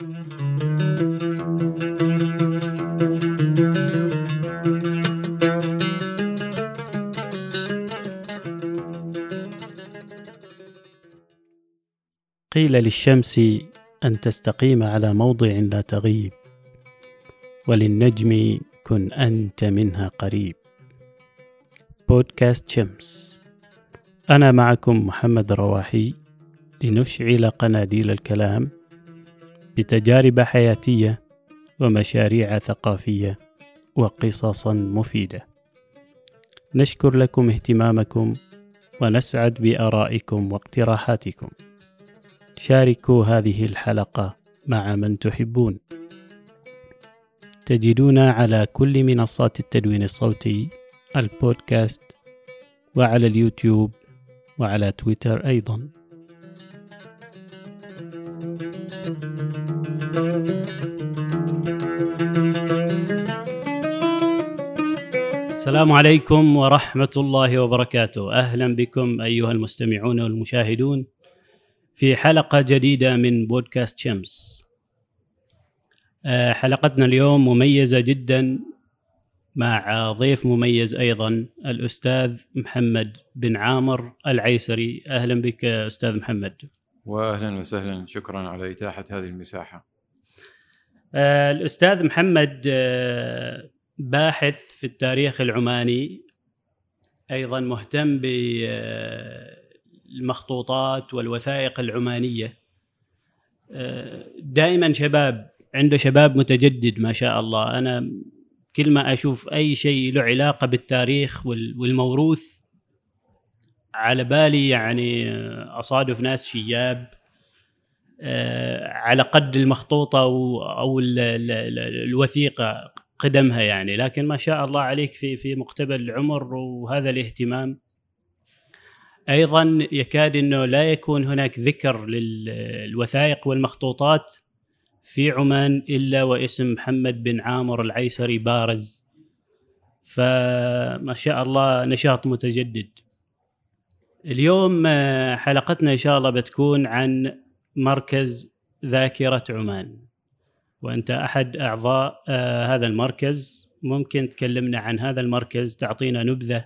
قيل للشمس أن تستقيم على موضع لا تغيب وللنجم كن أنت منها قريب. بودكاست شمس. أنا معكم محمد رواحي لنشعل قناديل الكلام بتجارب حياتية ومشاريع ثقافية وقصصا مفيدة. نشكر لكم اهتمامكم ونسعد بآرائكم واقتراحاتكم. شاركوا هذه الحلقة مع من تحبون. تجدونا على كل منصات التدوين الصوتي البودكاست وعلى اليوتيوب وعلى تويتر أيضا. السلام عليكم ورحمة الله وبركاته. أهلا بكم أيها المستمعون والمشاهدون في حلقة جديدة من بودكاست شمس. آه، حلقتنا اليوم مميزة جدا مع ضيف مميز أيضا الأستاذ محمد بن عامر العيسري. أهلا بك أستاذ محمد. واهلا وسهلا. شكرا على إتاحة هذه المساحة. آه، الأستاذ محمد آه، باحث في التاريخ العماني أيضا مهتم بالمخطوطات والوثائق العمانية. دائما شباب عنده شباب متجدد ما شاء الله. أنا كل ما أشوف أي شيء له علاقة بالتاريخ والموروث على بالي يعني أصادف ناس شياب. على قد المخطوطة أو الوثيقة قدمها يعني. لكن ما شاء الله عليك في في مقتبل العمر وهذا الاهتمام. أيضا يكاد إنه لا يكون هناك ذكر للوثائق والمخطوطات في عمان إلا واسم محمد بن عامر العيسري بارز. فما شاء الله نشاط متجدد. اليوم حلقتنا إن شاء الله بتكون عن مركز ذاكرة عمان. وأنت أحد أعضاء آه هذا المركز. ممكن تكلمنا عن هذا المركز تعطينا نبذة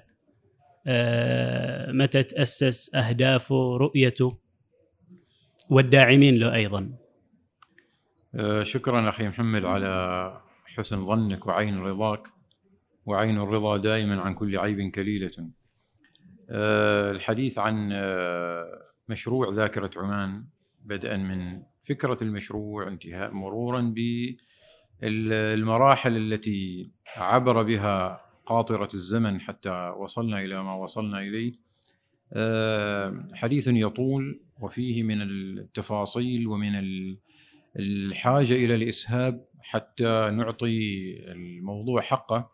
آه متى تأسس أهدافه رؤيته والداعمين له أيضا. آه شكرا أخي محمد على حسن ظنك وعين رضاك. وعين الرضا دائما عن كل عيب كليلة. الحديث عن مشروع ذاكرة عمان. بدءا من فكرة المشروع انتهاء مرورا بالمراحل التي عبر بها قاطرة الزمن حتى وصلنا إلى ما وصلنا إليه. حديث يطول وفيه من التفاصيل ومن الحاجة إلى الإسهاب حتى نعطي الموضوع حقه.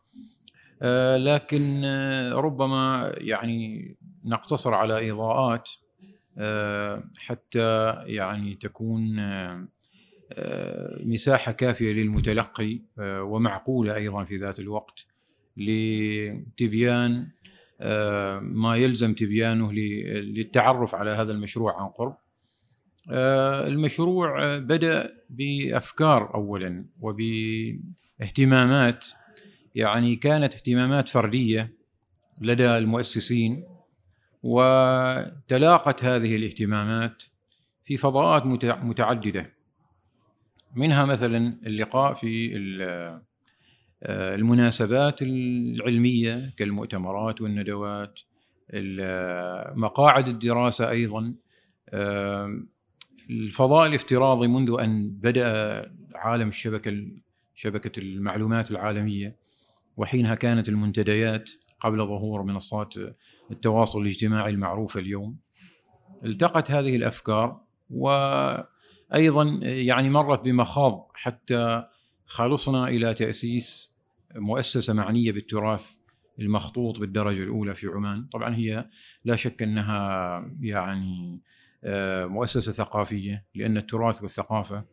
لكن ربما يعني نقتصر على إضاءات. حتى يعني تكون مساحة كافية للمتلقي ومعقولة أيضا في ذات الوقت لتبيان ما يلزم تبيانه للتعرف على هذا المشروع عن قرب. المشروع بدأ بأفكار أولا وباهتمامات يعني كانت اهتمامات فردية لدى المؤسسين. وتلاقت هذه الاهتمامات في فضاءات متعددة. منها مثلا اللقاء في المناسبات العلمية كالمؤتمرات والندوات مقاعد الدراسة أيضا الفضاء الافتراضي منذ أن بدأ عالم الشبكة شبكة المعلومات العالمية وحينها كانت المنتديات قبل ظهور منصات التواصل الاجتماعي المعروفة اليوم. التقت هذه الأفكار وأيضا يعني مرت بمخاض حتى خلصنا إلى تأسيس مؤسسة معنية بالتراث المخطوط بالدرجة الأولى في عمان. طبعا هي لا شك أنها يعني آه، مؤسسة ثقافية لأن التراث والثقافة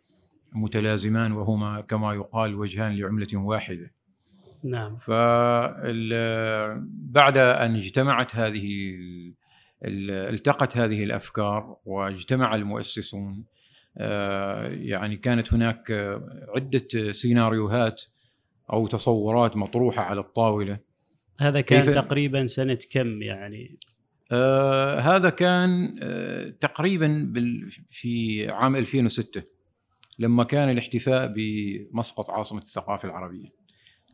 متلازمان وهما كما يقال وجهان لعملة واحدة. نعم بعد أن اجتمعت هذه التقت هذه الأفكار واجتمع المؤسسون آه، يعني كانت هناك عدة سيناريوهات أو تصورات مطروحة على الطاولة هذا كان كيف... تقريبا سنة كم يعني؟ آه هذا كان آه تقريبا. في عام 2006 لما كان الاحتفاء بمسقط عاصمة الثقافة العربية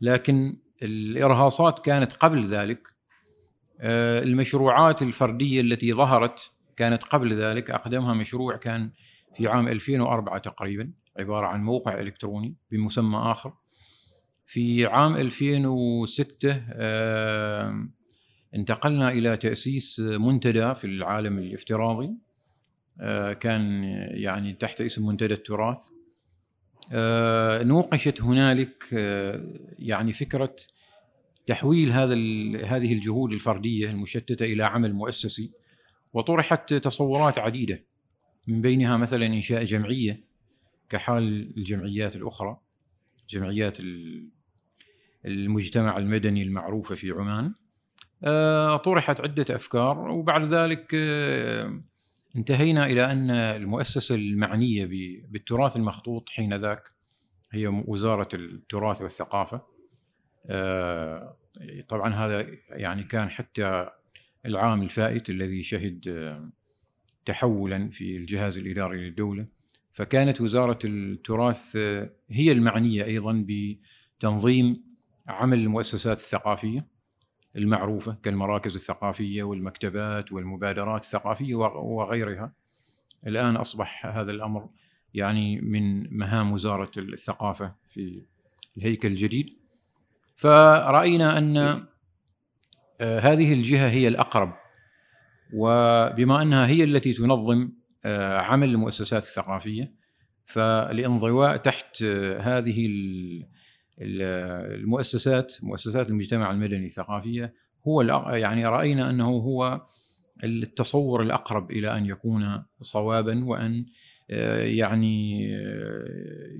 لكن الإرهاصات كانت قبل ذلك آه المشروعات الفردية التي ظهرت كانت قبل ذلك أقدمها مشروع كان في عام 2004 تقريبا عبارة عن موقع إلكتروني بمسمى آخر. في عام 2006 آه انتقلنا إلى تأسيس منتدى في العالم الافتراضي آه كان يعني تحت اسم منتدى التراث. نوقشت هنالك آه يعني فكرة تحويل هذا هذه الجهود الفردية المشتتة إلى عمل مؤسسي وطرحت تصورات عديدة من بينها مثلا إنشاء جمعية كحال الجمعيات الأخرى جمعيات المجتمع المدني المعروفة في عمان. آه، طرحت عدة أفكار وبعد ذلك آه، انتهينا إلى أن المؤسسة المعنية بالتراث المخطوط حين ذاك هي وزارة التراث والثقافة. آه، طبعا هذا يعني كان حتى العام الفائت الذي شهد تحولا في الجهاز الإداري للدولة. فكانت وزارة التراث هي المعنية أيضا بتنظيم عمل المؤسسات الثقافية. المعروفة كالمراكز الثقافية والمكتبات والمبادرات الثقافية وغيرها. الآن أصبح هذا الأمر يعني من مهام وزارة الثقافة في الهيكل الجديد. فرأينا أن آه، هذه الجهة هي الأقرب وبما أنها هي التي تنظم آه، عمل المؤسسات الثقافية فالانضواء تحت آه، هذه المؤسسات مؤسسات المجتمع المدني الثقافية هو يعني رأينا أنه هو التصور الأقرب إلى أن يكون صوابا وأن آه، يعني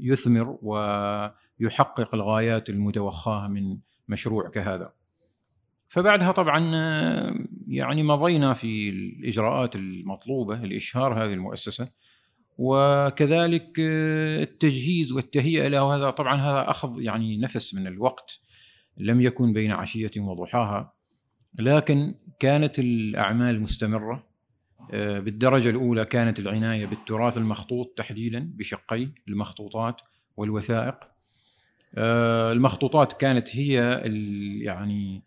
يثمر ويحقق الغايات المتوخاة من مشروع كهذا. فبعدها طبعا يعني مضينا في الإجراءات المطلوبة لاشهار هذه المؤسسة وكذلك التجهيز والتهيئة له وهذا طبعا هذا أخذ يعني نفس من الوقت لم يكن بين عشية وضحاها. لكن كانت الأعمال مستمرة بالدرجة الأولى كانت العناية بالتراث المخطوط تحديدا بشقيه المخطوطات والوثائق. المخطوطات كانت هي يعني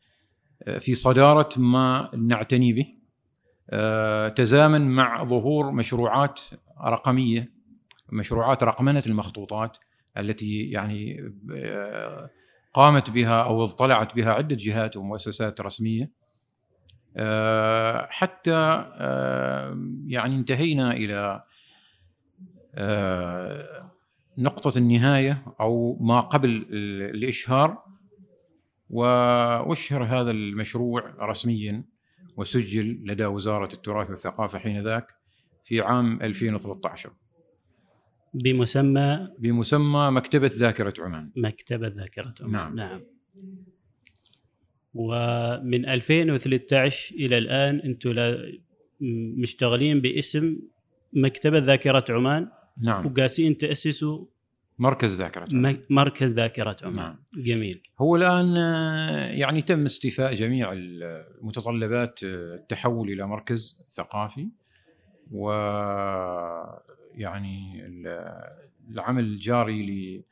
في صدارة ما نعتني به. آه، تزامن مع ظهور مشروعات رقمية مشروعات رقمنة المخطوطات التي يعني آه، قامت بها أو اطلعت بها عدة جهات ومؤسسات رسمية. آه، حتى يعني انتهينا إلى نقطة النهاية أو ما قبل الإشهار. وأشهر هذا المشروع رسميا وسجل لدى وزارة التراث والثقافة حين ذاك في عام 2013 بمسمى بمسمى مكتبة ذاكرة عمان. مكتبة ذاكرة عمان. نعم, نعم. ومن 2013 إلى الآن أنتم مشتغلين باسم مكتبة ذاكرة عمان؟ نعم. وقاسين تأسسوا مركز ذاكرة عمان. مركز ذاكرة عمان. نعم. جميل. هو الآن آه، يعني تم استيفاء جميع المتطلبات آه، التحول إلى مركز ثقافي. و يعني العمل الجاري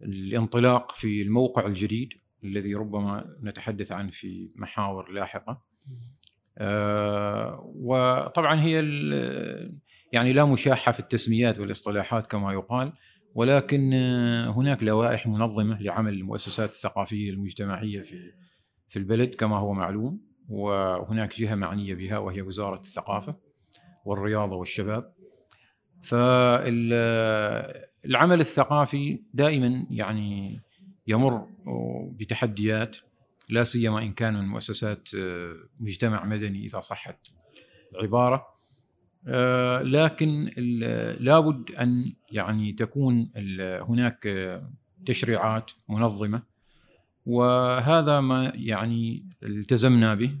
للانطلاق في الموقع الجديد الذي ربما نتحدث عنه في محاور لاحقة. آه، وطبعا هي يعني لا مشاحة في التسميات والاصطلاحات كما يقال ولكن هناك لوائح منظمة لعمل المؤسسات الثقافية المجتمعية في في البلد كما هو معلوم وهناك جهة معنية بها وهي وزارة الثقافة. والرياضة والشباب. فالعمل الثقافي دائما يعني يمر بتحديات لا سيما إن كان من مؤسسات مجتمع مدني إذا صحت العباره لكن لابد أن يعني تكون هناك تشريعات منظمة. وهذا ما يعني التزمنا به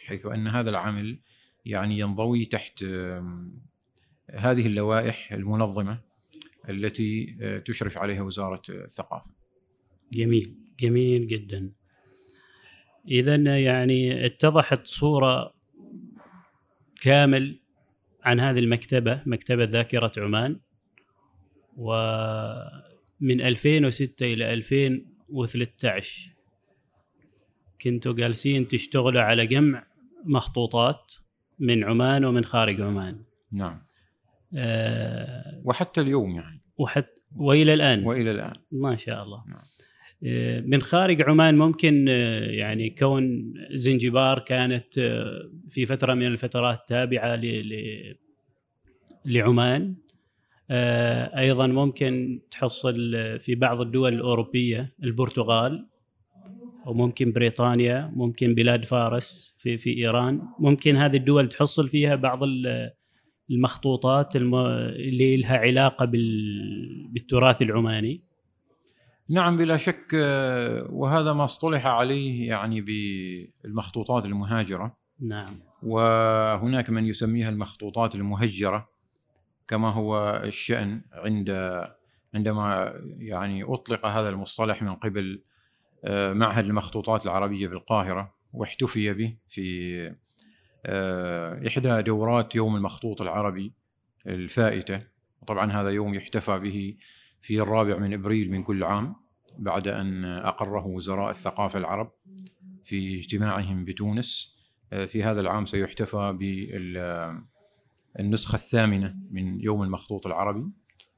حيث أن هذا العمل يعني ينضوي تحت هذه اللوائح المنظمة التي تشرف عليها وزارة الثقافة. جميل جميل جدا. اذا يعني اتضحت صورة كامل عن هذه المكتبة مكتبة ذاكرة عمان ومن 2006 إلى 2013 كنتوا جالسين تشتغلوا على جمع مخطوطات من عمان ومن خارج عمان. نعم. آه وحتى اليوم يعني. وحتى وإلى الآن. وإلى الآن. ما شاء الله. نعم. آه من خارج عمان ممكن آه يعني كون زنجبار كانت آه في فترة من الفترات تابعة ل لعمان. آه، أيضا ممكن تحصل في بعض الدول الأوروبية البرتغال. وممكن بريطانيا ممكن بلاد فارس في في إيران. ممكن هذه الدول تحصل فيها بعض المخطوطات اللي لها علاقة بالتراث العماني. نعم بلا شك وهذا ما اصطلح عليه يعني بالمخطوطات المهاجرة. نعم. وهناك من يسميها المخطوطات المهجرة كما هو الشأن عند عندما يعني أطلق هذا المصطلح من قبل معهد المخطوطات العربية بالقاهرة واحتفي به في آه، إحدى دورات يوم المخطوط العربي الفائتة طبعا هذا يوم يحتفى به في الرابع من إبريل من كل عام بعد أن أقره وزراء الثقافة العرب في اجتماعهم بتونس آه، في هذا العام سيحتفى بال النسخة الثامنة من يوم المخطوط العربي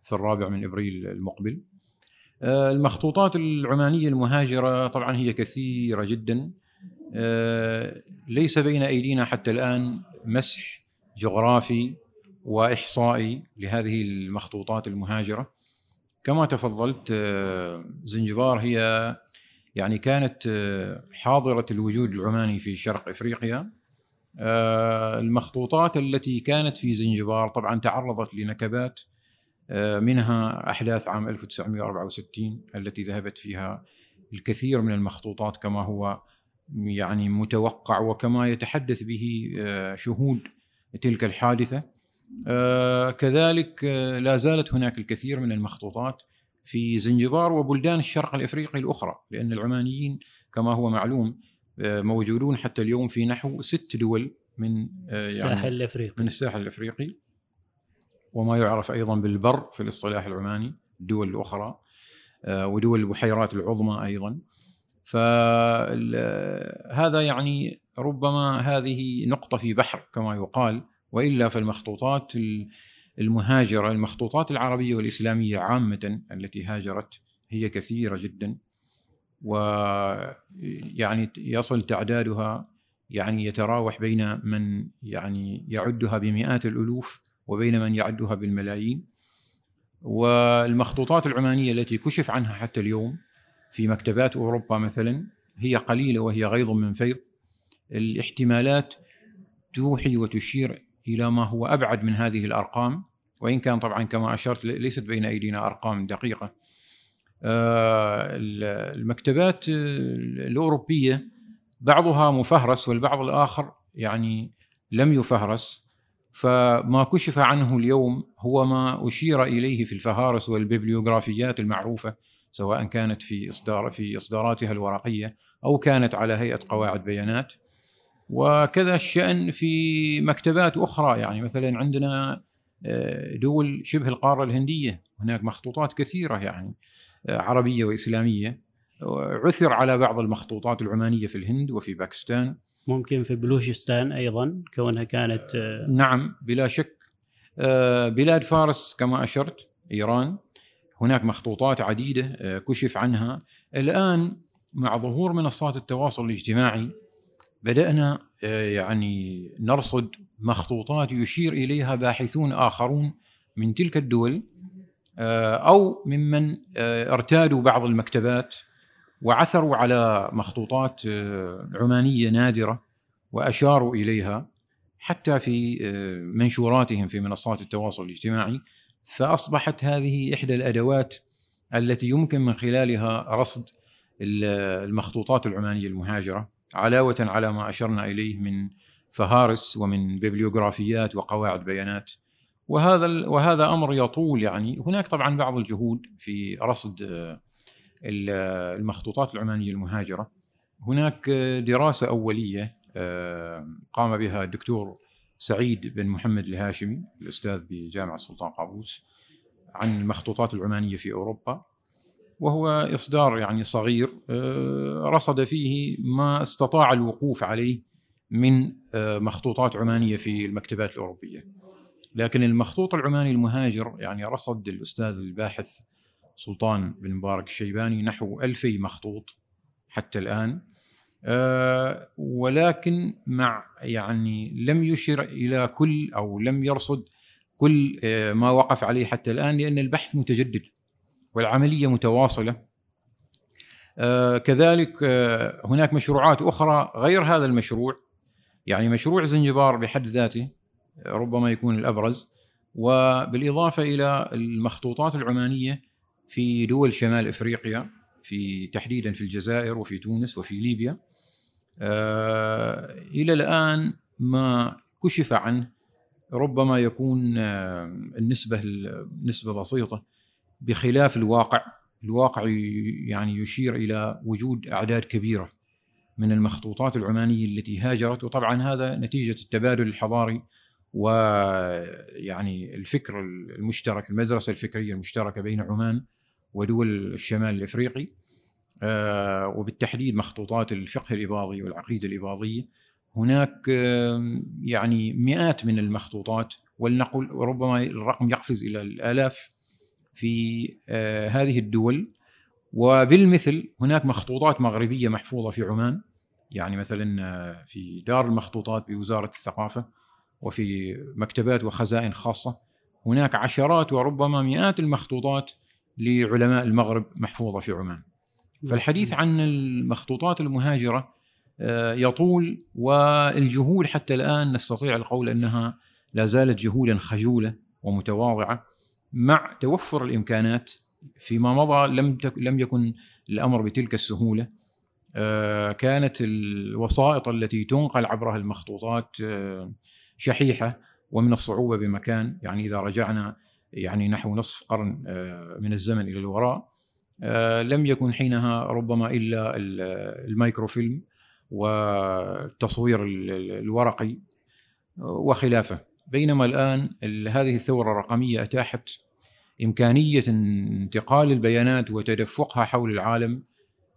في الرابع من إبريل المقبل. آه، المخطوطات العمانية المهاجرة طبعا هي كثيرة جدا. آه، ليس بين أيدينا حتى الآن مسح جغرافي وإحصائي لهذه المخطوطات المهاجرة. كما تفضلت آه، زنجبار هي يعني كانت حاضرة الوجود العماني في شرق إفريقيا. المخطوطات التي كانت في زنجبار طبعا تعرضت لنكبات منها أحداث عام 1964 التي ذهبت فيها الكثير من المخطوطات كما هو يعني متوقع وكما يتحدث به آه، شهود تلك الحادثة. كذلك لا زالت هناك الكثير من المخطوطات في زنجبار وبلدان الشرق الإفريقي الأخرى لأن العمانيين كما هو معلوم موجودون حتى اليوم في نحو ست دول من يعني الساحل الإفريقي. من الساحل الإفريقي. وما يعرف أيضا بالبر في الاصطلاح العماني الدول الاخرى آه، ودول البحيرات العظمى أيضا. فهذا يعني ربما هذه نقطة في بحر كما يقال وإلا فالمخطوطات المهاجرة المخطوطات العربية والإسلامية عامة التي هاجرت هي كثيرة جدا. ويعني يصل تعدادها يعني يتراوح بين من يعني يعدها بمئات الألوف وبين من يعدها بالملايين. والمخطوطات العمانية التي كشف عنها حتى اليوم في مكتبات أوروبا مثلا هي قليلة وهي غيض من فيض. الاحتمالات توحي وتشير إلى ما هو أبعد من هذه الأرقام وإن كان طبعا كما أشرت ليست بين أيدينا أرقام دقيقة. آه، المكتبات الأوروبية بعضها مفهرس والبعض الآخر يعني لم يفهرس. فما كشف عنه اليوم هو ما أشير إليه في الفهارس والبيبليوغرافيات المعروفة سواء كانت في إصدار في إصداراتها الورقية أو كانت على هيئة قواعد بيانات. وكذا الشأن في مكتبات أخرى يعني مثلا عندنا آه، دول شبه القارة الهندية هناك مخطوطات كثيرة يعني عربية وإسلامية عثر على بعض المخطوطات العمانية في الهند وفي باكستان. ممكن في بلوشستان أيضا كونها كانت آه، نعم بلا شك. آه، بلاد فارس كما أشرت إيران. هناك مخطوطات عديدة آه، كشف عنها. الآن مع ظهور منصات التواصل الاجتماعي بدأنا يعني نرصد مخطوطات يشير إليها باحثون آخرون من تلك الدول أو ممن ارتادوا بعض المكتبات. وعثروا على مخطوطات آه، عمانية نادرة وأشاروا إليها حتى في منشوراتهم في منصات التواصل الاجتماعي فأصبحت هذه إحدى الأدوات التي يمكن من خلالها رصد المخطوطات العمانية المهاجرة علاوة على ما أشرنا إليه من فهارس ومن بيبليوغرافيات وقواعد بيانات. وهذا وهذا أمر يطول يعني. هناك طبعا بعض الجهود في رصد المخطوطات العمانية المهاجرة هناك دراسة أولية قام بها الدكتور سعيد بن محمد الهاشمي الأستاذ بجامعة السلطان قابوس عن المخطوطات العمانية في أوروبا وهو إصدار يعني صغير آه، رصد فيه ما استطاع الوقوف عليه من آه، مخطوطات عمانية في المكتبات الأوروبية. لكن المخطوط العماني المهاجر يعني رصد الأستاذ الباحث سلطان بن مبارك الشيباني نحو ألفي مخطوط حتى الآن. آه، ولكن مع يعني لم يشر إلى كل أو لم يرصد كل ما وقف عليه حتى الآن لأن البحث متجدد والعملية متواصلة. آه، كذلك آه، هناك مشروعات أخرى غير هذا المشروع. يعني مشروع زنجبار بحد ذاته ربما يكون الأبرز. وبالإضافة إلى المخطوطات العمانية في دول شمال إفريقيا في تحديدا في الجزائر وفي تونس وفي ليبيا آه، إلى الآن ما كشف عنه ربما يكون النسبة نسبة بسيطة بخلاف الواقع. الواقع يعني يشير إلى وجود أعداد كبيرة من المخطوطات العمانية التي هاجرت وطبعا هذا نتيجة التبادل الحضاري ويعني الفكر المشترك المدرسة الفكرية المشتركة بين عمان ودول الشمال الإفريقي آه، وبالتحديد مخطوطات الفقه الإباضي والعقيدة الإباضية. هناك يعني مئات من المخطوطات ولنقل ربما الرقم يقفز إلى الآلاف في آه، هذه الدول. وبالمثل هناك مخطوطات مغربية محفوظة في عمان يعني مثلا آه، في دار المخطوطات بوزارة الثقافة وفي مكتبات وخزائن خاصة. هناك عشرات وربما مئات المخطوطات لعلماء المغرب محفوظة في عمان. فالحديث عن المخطوطات المهاجرة آه، يطول والجهود حتى الآن نستطيع القول أنها لا زالت جهودا خجولة ومتواضعة مع توفر الإمكانات فيما مضى لم لم يكن الأمر بتلك السهولة. آه، كانت الوسائط التي تنقل عبرها المخطوطات آه، شحيحة ومن الصعوبة بمكان. يعني إذا رجعنا يعني نحو نصف قرن آه، من الزمن إلى الوراء. لم يكن حينها ربما إلا الميكروفيلم والتصوير الورقي وخلافه. بينما الآن هذه الثورة الرقمية أتاحت إمكانية انتقال البيانات وتدفقها حول العالم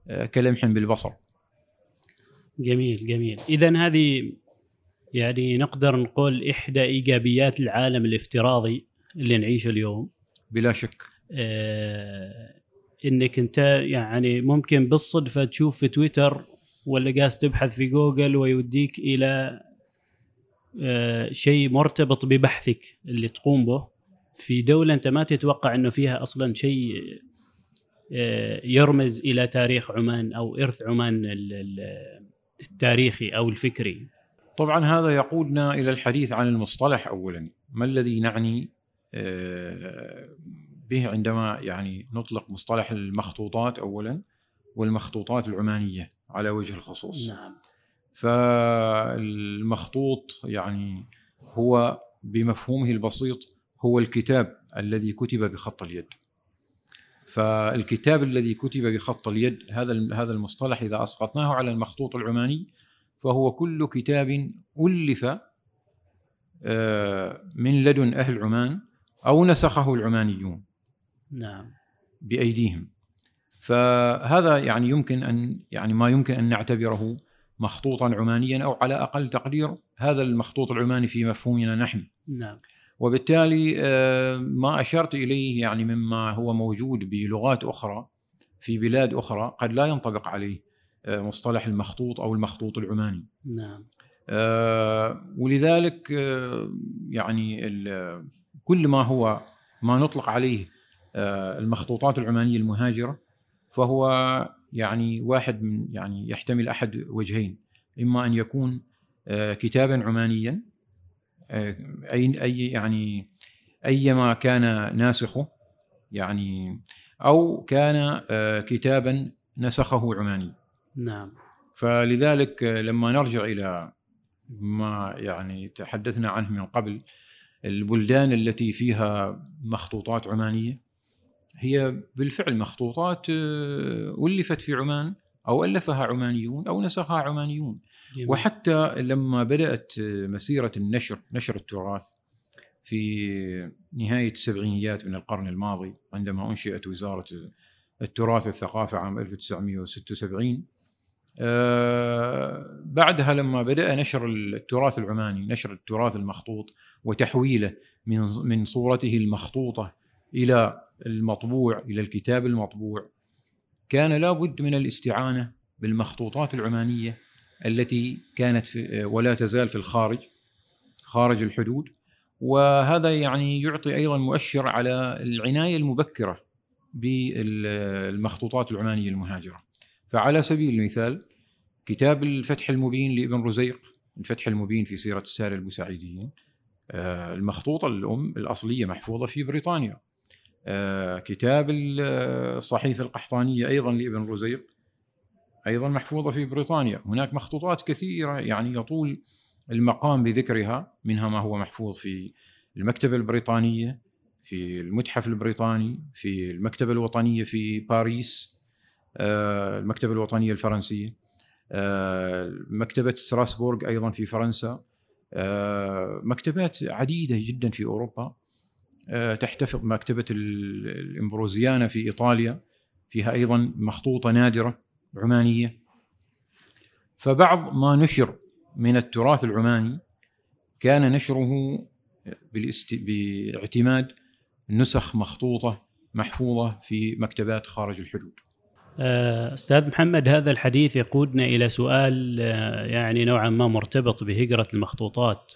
آه، كلمح بالبصر. جميل جميل، اذا هذه يعني نقدر نقول إحدى إيجابيات العالم الافتراضي. اللي نعيشه اليوم. بلا شك. آه إنك أنت يعني ممكن بالصدفة تشوف في تويتر ولا قاس تبحث في جوجل ويوديك إلى آه، شيء مرتبط ببحثك اللي تقوم به في دولة أنت ما تتوقع إنه فيها أصلا شيء آه، يرمز إلى تاريخ عمان أو إرث عمان التاريخي أو الفكري. طبعا هذا يقودنا إلى الحديث عن المصطلح اولا، ما الذي نعني به عندما يعني نطلق مصطلح المخطوطات اولا والمخطوطات العمانية على وجه الخصوص. نعم. فالمخطوط يعني هو بمفهومه البسيط هو الكتاب الذي كتب بخط اليد فالكتاب الذي كتب بخط اليد هذا هذا المصطلح إذا أسقطناه على المخطوط العماني فهو كل كتاب ألف آه، من لدن أهل عمان أو نسخه العمانيون نعم بأيديهم فهذا يعني يمكن أن يعني ما يمكن أن نعتبره مخطوطا عمانيا أو على أقل تقدير هذا المخطوط العماني في مفهومنا نحن. نعم. وبالتالي آه، ما أشرت إليه يعني مما هو موجود بلغات أخرى في بلاد أخرى قد لا ينطبق عليه آه، مصطلح المخطوط أو المخطوط العماني. نعم. آه، ولذلك يعني كل ما هو ما نطلق عليه المخطوطات العمانية المهاجرة فهو يعني واحد من يعني يحتمل أحد وجهين. إما أن يكون آه، كتابا عمانيا آه، أي أي يعني أيما كان ناسخه يعني أو كان آه، كتابا نسخه عماني. نعم. فلذلك لما نرجع إلى ما يعني تحدثنا عنه من قبل البلدان التي فيها مخطوطات عمانية هي بالفعل مخطوطات آه، ألفت في عمان أو ألفها عمانيون أو نسخها عمانيون جميل. وحتى لما بدأت مسيرة النشر نشر التراث في نهاية السبعينيات من القرن الماضي عندما أنشئت وزارة التراث والثقافة عام 1976 آه، بعدها لما بدأ نشر التراث العماني نشر التراث المخطوط وتحويله من من صورته المخطوطة إلى المطبوع إلى الكتاب المطبوع. كان لابد من الاستعانة بالمخطوطات العمانية التي كانت في ولا تزال في الخارج خارج الحدود. وهذا يعني يعطي أيضا مؤشر على العناية المبكرة بالمخطوطات العمانية المهاجرة. فعلى سبيل المثال كتاب الفتح المبين لابن رزيق الفتح المبين في سيرة السادة البوسعيديين آه، المخطوطة الام الأصلية محفوظة في بريطانيا. آه، كتاب الصحيفه القحطانية أيضا لابن رزيق أيضا محفوظة في بريطانيا. هناك مخطوطات كثيرة يعني يطول المقام بذكرها منها ما هو محفوظ في المكتبة البريطانية في المتحف البريطاني في المكتبة الوطنية في باريس آه، المكتبة الوطنية الفرنسية آه، مكتبة ستراسبورغ أيضا في فرنسا. مكتبات عديدة جدا في أوروبا. تحتفظ مكتبة الإمبروزيانا في إيطاليا. فيها أيضا مخطوطة نادرة عمانية. فبعض ما نشر من التراث العماني كان نشره بالاست... باعتماد نسخ مخطوطة محفوظة في مكتبات خارج الحدود. آه، أستاذ محمد هذا الحديث يقودنا إلى سؤال آه، يعني نوعا ما مرتبط بهجرة المخطوطات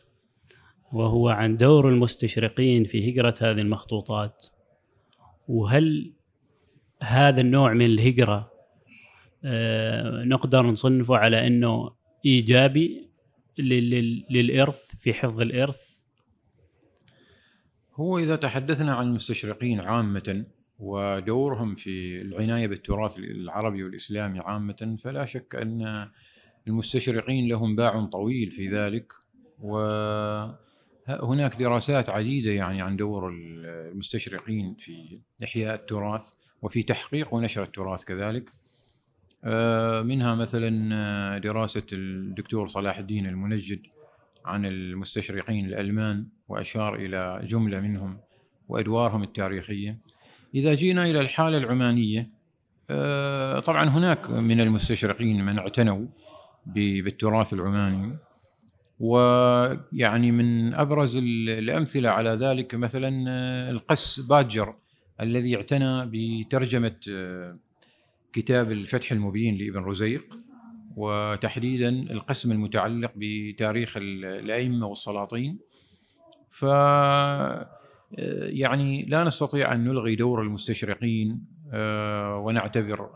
وهو عن دور المستشرقين في هجرة هذه المخطوطات وهل هذا النوع من الهجرة آه، نقدر نصنفه على إنه إيجابي للإرث في حفظ الإرث؟ هو إذا تحدثنا عن المستشرقين عامة ودورهم في العناية بالتراث العربي والإسلامي عامة فلا شك أن المستشرقين لهم باع طويل في ذلك وهناك دراسات عديدة يعني عن دور المستشرقين في إحياء التراث وفي تحقيق ونشر التراث كذلك. آه، منها مثلا دراسة الدكتور صلاح الدين المنجد عن المستشرقين الألمان وأشار إلى جملة منهم وأدوارهم التاريخية. إذا جينا إلى الحالة العمانية آه، طبعا هناك من المستشرقين من اعتنوا بالتراث العماني ويعني من أبرز الأمثلة على ذلك مثلا القس باجر الذي اعتنى بترجمة كتاب الفتح المبين لابن رزيق وتحديدا القسم المتعلق بتاريخ الأئمة والسلاطين. ف يعني لا نستطيع أن نلغي دور المستشرقين آه، ونعتبر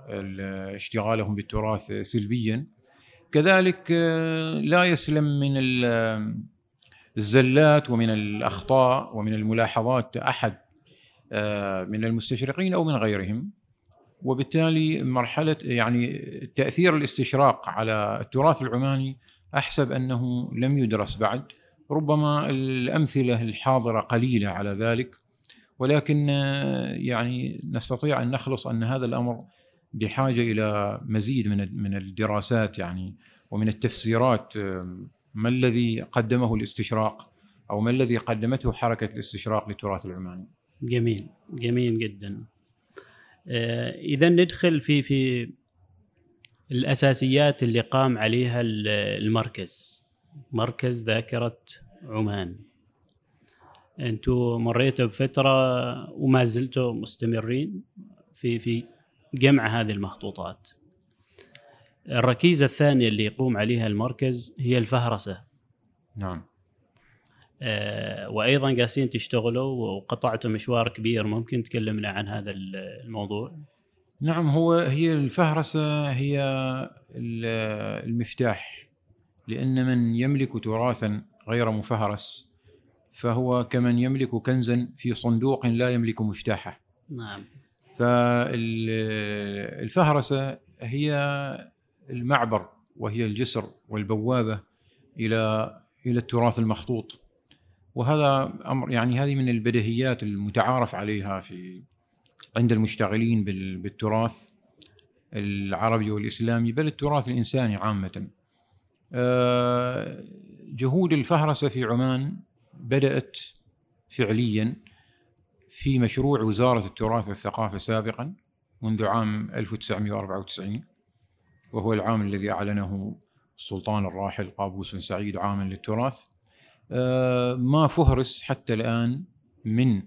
اشتغالهم بالتراث سلبيا. كذلك آه، لا يسلم من الزلات ومن الأخطاء ومن الملاحظات آه، من المستشرقين أو من غيرهم. وبالتالي مرحلة يعني تأثير الاستشراق على التراث العماني أحسب أنه لم يدرس بعد. ربما الأمثلة الحاضرة قليلة على ذلك ولكن يعني نستطيع أن نخلص أن هذا الأمر بحاجة إلى مزيد من من الدراسات يعني ومن التفسيرات ما الذي قدمه الاستشراق أو ما الذي قدمته حركة الاستشراق للتراث العماني. جميل جميل جدا. آه، اذا ندخل في في الأساسيات اللي قام عليها المركز مركز ذاكرة عمان. أنتم مريتوا بفترة وما زلتوا مستمرين في في جمع هذه المخطوطات. الركيزة الثانية اللي يقوم عليها المركز هي الفهرسة. نعم. آه، وأيضا قاسين تشتغلوا وقطعتوا مشوار كبير ممكن تكلمنا عن هذا الموضوع؟ نعم هو هي الفهرسة هي المفتاح. لأن من يملك تراثا غير مفهرس فهو كمن يملك كنزا في صندوق لا يملك مفتاحه. نعم. فالفهرسة هي المعبر وهي الجسر والبوابة إلى إلى التراث المخطوط. وهذا أمر يعني هذه من البديهيات المتعارف عليها في عند المشتغلين بالتراث العربي والإسلامي بل التراث الإنساني عامة. آه، جهود الفهرسة في عمان بدأت فعليا في مشروع وزارة التراث والثقافة سابقا منذ عام 1994 وهو العام الذي أعلنه السلطان الراحل قابوس بن سعيد عاما للتراث. آه، ما فهرس حتى الآن من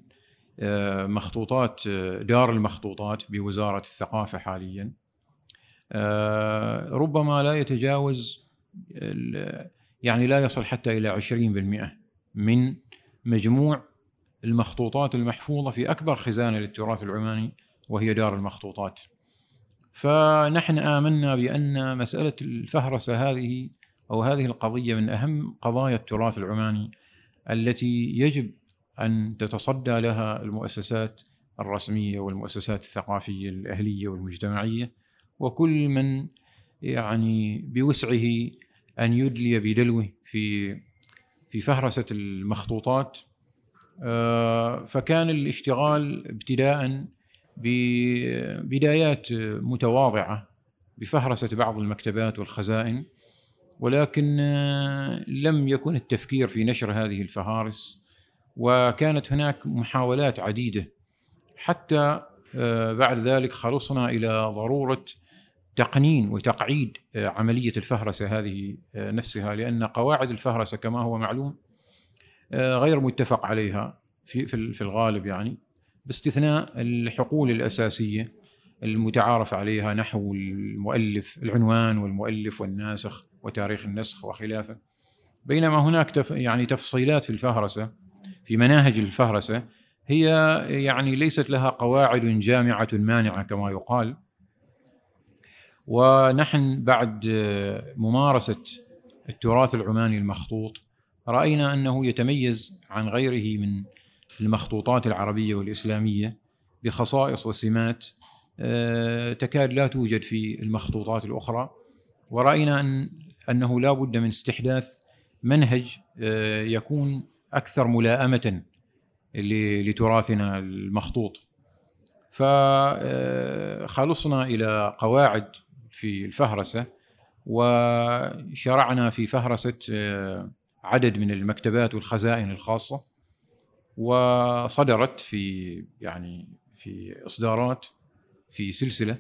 آه، مخطوطات دار المخطوطات بوزارة الثقافة حاليا. ربما لا يتجاوز يعني لا يصل حتى إلى 20% من مجموع المخطوطات المحفوظة في أكبر خزانة للتراث العماني وهي دار المخطوطات. فنحن آمنا بأن مسألة الفهرسة هذه أو هذه القضية من أهم قضايا التراث العماني التي يجب أن تتصدى لها المؤسسات الرسمية والمؤسسات الثقافية الأهلية والمجتمعية وكل من يعني بوسعه أن يدلي بدلوه في في فهرسة المخطوطات. آه، فكان الاشتغال ابتداء ببدايات متواضعة بفهرسة بعض المكتبات والخزائن ولكن آه، لم يكن التفكير في نشر هذه الفهارس وكانت هناك محاولات عديدة. حتى آه، بعد ذلك خلصنا إلى ضرورة تقنين وتقعيد آه، عملية الفهرسة هذه نفسها لأن قواعد الفهرسة كما هو معلوم غير متفق عليها في في الغالب يعني باستثناء الحقول الأساسية المتعارف عليها نحو المؤلف العنوان والمؤلف والناسخ وتاريخ النسخ وخلافه. بينما هناك تف يعني تفصيلات في الفهرسة في مناهج الفهرسة هي يعني ليست لها قواعد جامعة مانعة كما يقال. ونحن بعد ممارسة التراث العماني المخطوط رأينا أنه يتميز عن غيره من المخطوطات العربية والإسلامية بخصائص وسمات آه، تكاد لا توجد في المخطوطات الأخرى. ورأينا أن أنه لا بد من استحداث منهج آه، يكون أكثر ملائمة لتراثنا المخطوط. فخلصنا آه، إلى قواعد في الفهرسة وشرعنا في فهرسة عدد من المكتبات والخزائن الخاصة وصدرت في يعني في إصدارات في سلسلة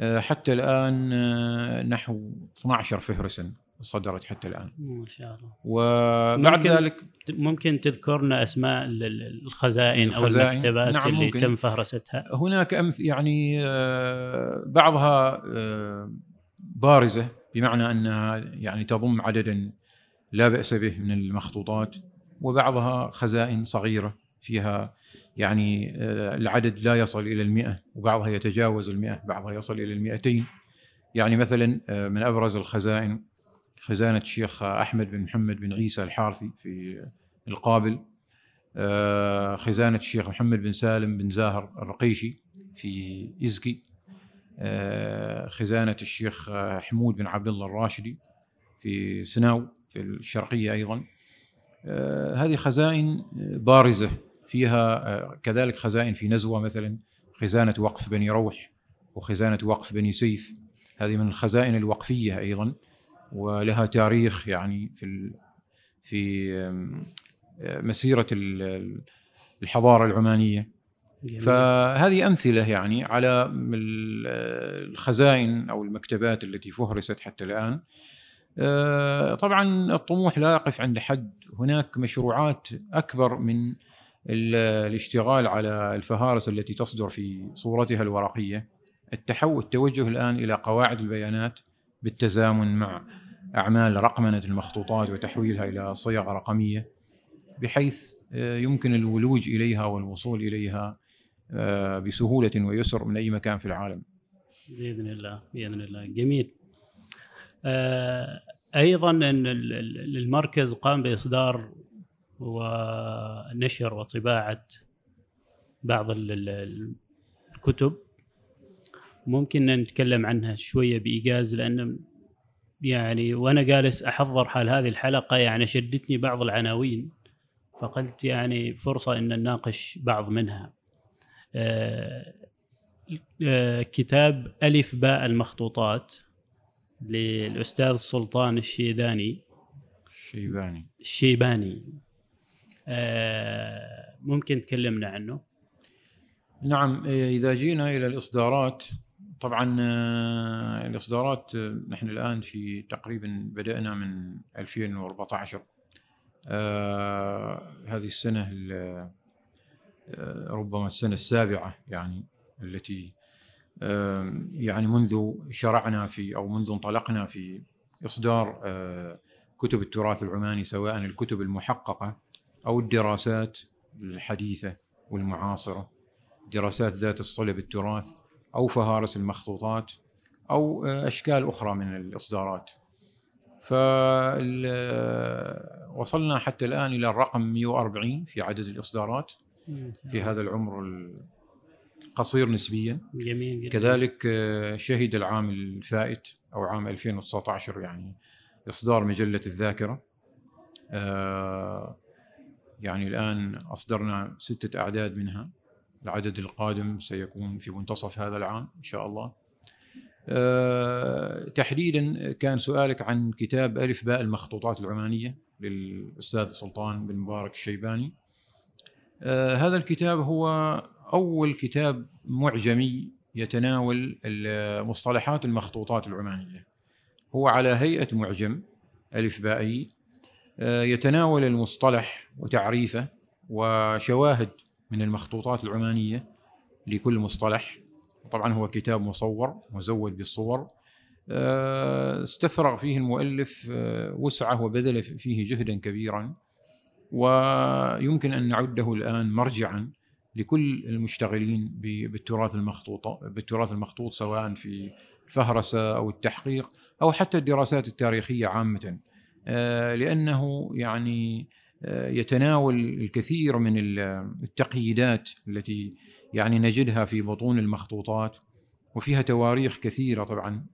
آه، حتى الآن آه، نحو 12 فهرسا. صدرت حتى الآن. ما شاء الله. وبعد ممكن ذلك ممكن تذكرنا أسماء الخزائن, الخزائن أو المكتبات نعم اللي ممكن. تم فهرستها؟ هناك أمث يعني آه، بعضها بارزة بمعنى أنها يعني تضم عددا لا بأس به من المخطوطات وبعضها خزائن صغيرة فيها يعني آه، العدد لا يصل إلى المئة وبعضها يتجاوز المئة بعضها يصل إلى المئتين. يعني مثلا آه، من أبرز الخزائن خزانة الشيخ أحمد بن محمد بن عيسى الحارثي في القابل. آه، خزانة الشيخ محمد بن سالم بن زاهر الرقيشي في إزكي. خزانة الشيخ حمود بن عبد الله الراشدي في سناو في الشرقية أيضا. آه، هذه خزائن بارزة فيها آه، كذلك خزائن في نزوة مثلا خزانة وقف بني روح وخزانة وقف بني سيف. هذه من الخزائن الوقفية أيضا. ولها تاريخ يعني في في آه، مسيرة الحضارة العمانية. فهذه أمثلة يعني على الخزائن أو المكتبات التي فهرست حتى الآن. طبعا الطموح لا يقف عند حد. هناك مشروعات أكبر من الاشتغال على الفهارس التي تصدر في صورتها الورقية. التحول التوجه الآن إلى قواعد البيانات بالتزامن مع أعمال رقمنة المخطوطات وتحويلها إلى صيغ رقمية بحيث آه، يمكن الولوج إليها والوصول إليها آه، بسهولة ويسر من أي مكان في العالم. بإذن الله بإذن الله جميل. آه، أيضا إن المركز قام بإصدار ونشر وطباعة بعض الكتب ممكن نتكلم عنها شوية بإيجاز لأن يعني وأنا جالس أحضر حال هذه الحلقة يعني شدتني بعض العناوين فقلت يعني فرصة أن نناقش بعض منها. آه، آه، كتاب ألف باء المخطوطات للأستاذ سلطان الشيداني الشيباني. الشيباني. آه، ممكن تكلمنا عنه؟ نعم إذا جينا إلى الإصدارات طبعا آه، الإصدارات آه، نحن الآن في تقريبا بدأنا من 2014 آه هذه السنة ربما السنة السابعة يعني التي يعني منذ شرعنا في أو منذ انطلقنا في إصدار آه كتب التراث العماني سواء الكتب المحققة أو الدراسات الحديثة والمعاصرة. دراسات ذات الصلة بالتراث أو فهارس المخطوطات أو أشكال أخرى من الإصدارات. وصلنا حتى الآن إلى الرقم 140 في عدد الإصدارات. في هذا العمر القصير نسبيا. جميل جدا. كذلك شهد العام الفائت أو عام 2019 يعني إصدار مجلة الذاكرة. آه، يعني الآن أصدرنا ستة أعداد منها. العدد القادم سيكون في منتصف هذا العام إن شاء الله. أه تحديدا كان سؤالك عن كتاب ألف باء المخطوطات العمانية للأستاذ سلطان بن مبارك الشيباني. أه هذا الكتاب هو أول كتاب معجمي يتناول مصطلحات المخطوطات العمانية. هو على هيئة معجم ألف بائي. آه، يتناول المصطلح وتعريفه وشواهد من المخطوطات العمانية لكل مصطلح. طبعا هو كتاب مصور مزود بالصور. آه، استفرغ فيه المؤلف آه، وسعة وبذل فيه جهدا كبيرا. ويمكن أن نعده الآن مرجعا لكل المشتغلين بالتراث المخطوط بالتراث المخطوط سواء في الفهرسة أو التحقيق أو حتى الدراسات التاريخية عامة. آه، لأنه يعني يتناول الكثير من التقييدات التي يعني نجدها في بطون المخطوطات وفيها تواريخ كثيرة طبعا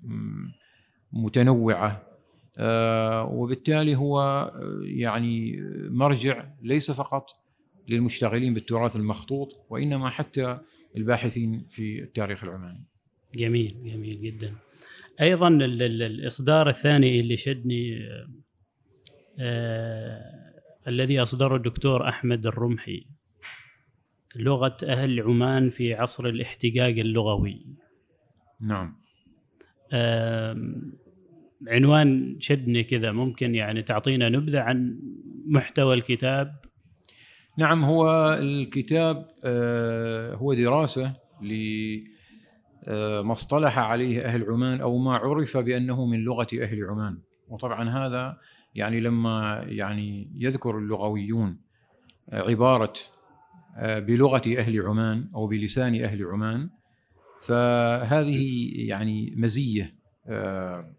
متنوعة. آه، وبالتالي هو آه، يعني مرجع ليس فقط للمشتغلين بالتراث المخطوط وإنما حتى الباحثين في التاريخ العماني. جميل جميل جدا. أيضا الإصدار الثاني اللي شدني الذي أصدره الدكتور أحمد الرمحي لغة أهل عمان في عصر الاحتقاق اللغوي. نعم. عنوان شدني كذا ممكن يعني تعطينا نبذة عن محتوى الكتاب؟ نعم هو الكتاب آه، هو دراسة لما اصطلح عليه أهل عمان أو ما عرف بأنه من لغة أهل عمان. وطبعا هذا يعني لما يعني يذكر اللغويون عبارة آه، بلغة أهل عمان أو بلسان أهل عمان فهذه يعني مزية آه،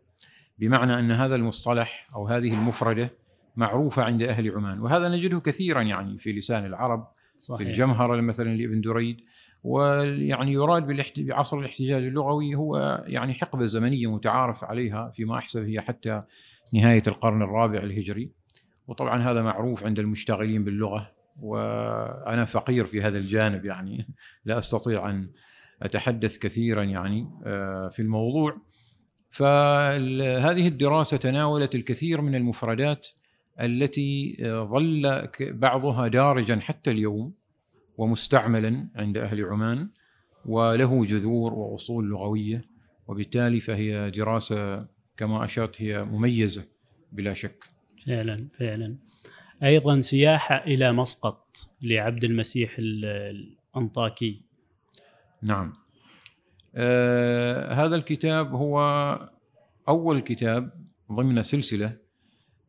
بمعنى أن هذا المصطلح أو هذه المفردة معروفة عند أهل عمان وهذا نجده كثيرا يعني في لسان العرب صحيح. في الجمهرة مثلا لابن دريد ويعني يراد بعصر الاحتجاج اللغوي هو يعني حقبة زمنية متعارف عليها فيما أحسب هي حتى نهاية القرن الرابع الهجري. وطبعا هذا معروف عند المشتغلين باللغة وأنا فقير في هذا الجانب يعني لا أستطيع أن أتحدث كثيرا يعني آه، في الموضوع. فهذه الدراسة تناولت الكثير من المفردات التي آه، ظل بعضها دارجا حتى اليوم ومستعملا عند أهل عمان وله جذور وأصول لغوية وبالتالي فهي دراسة كما أشرت هي مميزة بلا شك. فعلا فعلا. أيضا سياحة إلى مسقط لعبد المسيح الأنطاكي. نعم. آه هذا الكتاب هو أول كتاب ضمن سلسلة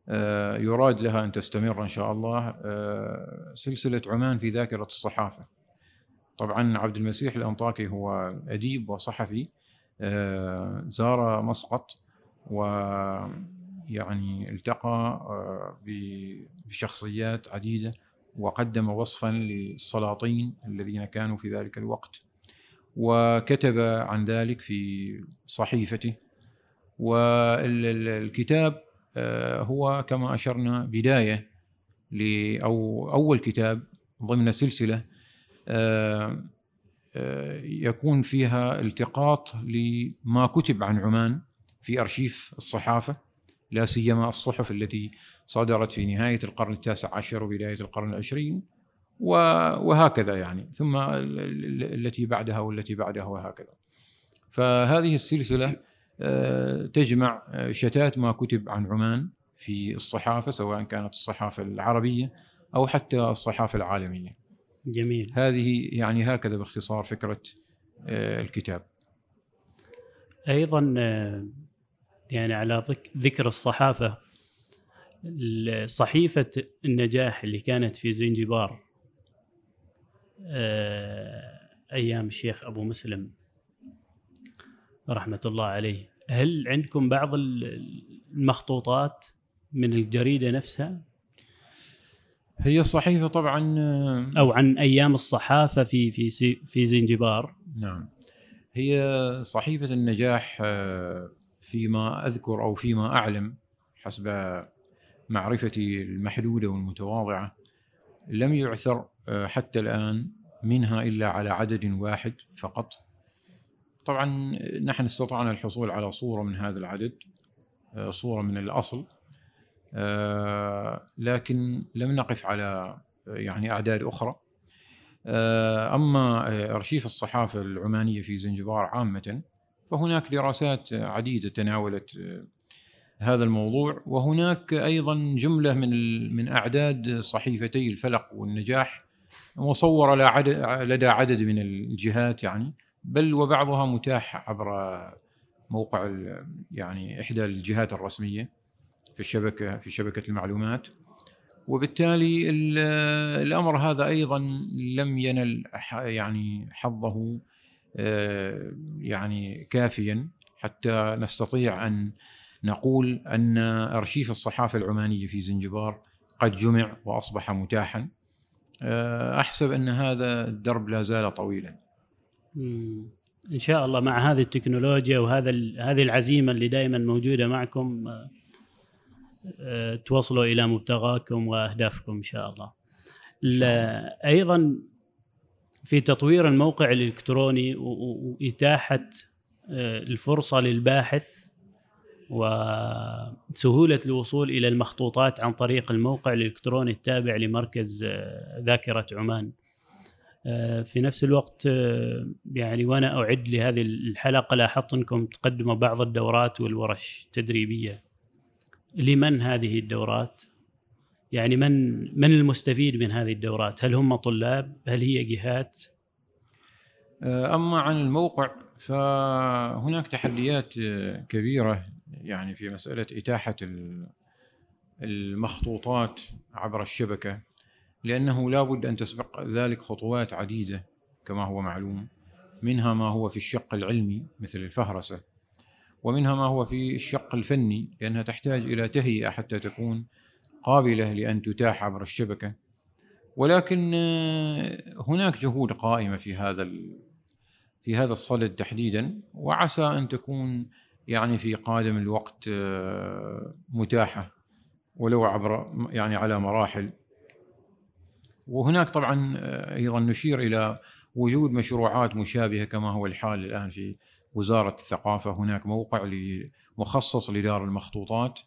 آه يراد لها أن تستمر إن شاء الله آه سلسلة عمان في ذاكرة الصحافة. طبعا عبد المسيح الأنطاكي هو أديب وصحفي آه زار مسقط. ويعني التقى آه، بشخصيات عديدة وقدم وصفا للسلاطين الذين كانوا في ذلك الوقت. وكتب عن ذلك في صحيفته. والكتاب آه، هو كما أشرنا بداية أو أول كتاب ضمن سلسلة آه، آه، يكون فيها التقاط لما كتب عن عمان. في أرشيف الصحافة لا سيما الصحف التي صدرت في نهاية القرن التاسع عشر وبداية القرن العشرين وهكذا يعني ثم التي بعدها والتي بعدها وهكذا فهذه السلسلة آه، تجمع شتات ما كتب عن عمان في الصحافة سواء كانت الصحافة العربية أو حتى الصحافة العالمية. جميل. هذه يعني هكذا باختصار فكرة آه، الكتاب. أيضا آه، يعني على ذكر الصحافة صحيفة النجاح اللي كانت في زنجبار آه، أيام الشيخ أبو مسلم رحمة الله عليه. هل عندكم بعض المخطوطات من الجريدة نفسها؟ هي الصحيفة طبعا أو عن أيام الصحافة في في في زنجبار. نعم. هي صحيفة النجاح آه، فيما أذكر أو فيما أعلم حسب معرفتي المحدودة والمتواضعة لم يعثر آه، حتى الآن منها إلا على عدد واحد فقط. طبعا نحن استطعنا الحصول على صورة من هذا العدد آه، صورة من الأصل آه، لكن لم نقف على يعني أعداد أخرى. أما أرشيف الصحافة العمانية في زنجبار عامة فهناك دراسات عديدة تناولت هذا الموضوع. وهناك أيضا جملة من من أعداد صحيفتي الفلق والنجاح مصورة لدى عدد من الجهات يعني بل وبعضها متاح عبر موقع يعني إحدى الجهات الرسمية في الشبكة في شبكة المعلومات. وبالتالي الأمر هذا أيضا لم ينل يعني حظه آه، يعني كافيا حتى نستطيع أن نقول أن أرشيف الصحافة العمانية في زنجبار قد جمع وأصبح متاحا آه، أحسب أن هذا الدرب لا زال طويلا. إن شاء الله مع هذه التكنولوجيا وهذا هذه العزيمة اللي دائما موجودة معكم آه، آه، توصلوا إلى مبتغاكم وأهدافكم إن شاء الله. أيضا في تطوير الموقع الإلكتروني وإتاحة الفرصة للباحث وسهولة الوصول إلى المخطوطات عن طريق الموقع الإلكتروني التابع لمركز آه، ذاكرة عمان آه، في نفس الوقت آه، يعني وأنا أعد لهذه الحلقة لاحظت أنكم تقدموا بعض الدورات والورش التدريبية لمن هذه الدورات؟ يعني من من المستفيد من هذه الدورات؟ هل هم طلاب؟ هل هي جهات؟ أما عن الموقع فهناك تحديات كبيرة يعني في مسألة إتاحة المخطوطات عبر الشبكة لأنه لا بد أن تسبق ذلك خطوات عديدة كما هو معلوم منها ما هو في الشق العلمي مثل الفهرسة ومنها ما هو في الشق الفني لأنها تحتاج إلى تهيئة حتى تكون قابلة لأن تتاح عبر الشبكة. ولكن هناك جهود قائمة في هذا في هذا الصدد تحديدا وعسى أن تكون يعني في قادم الوقت آه، متاحة ولو عبر يعني على مراحل. وهناك طبعا آه، أيضا نشير إلى وجود مشروعات مشابهة كما هو الحال الآن في وزارة الثقافة. هناك موقع مخصص لدار المخطوطات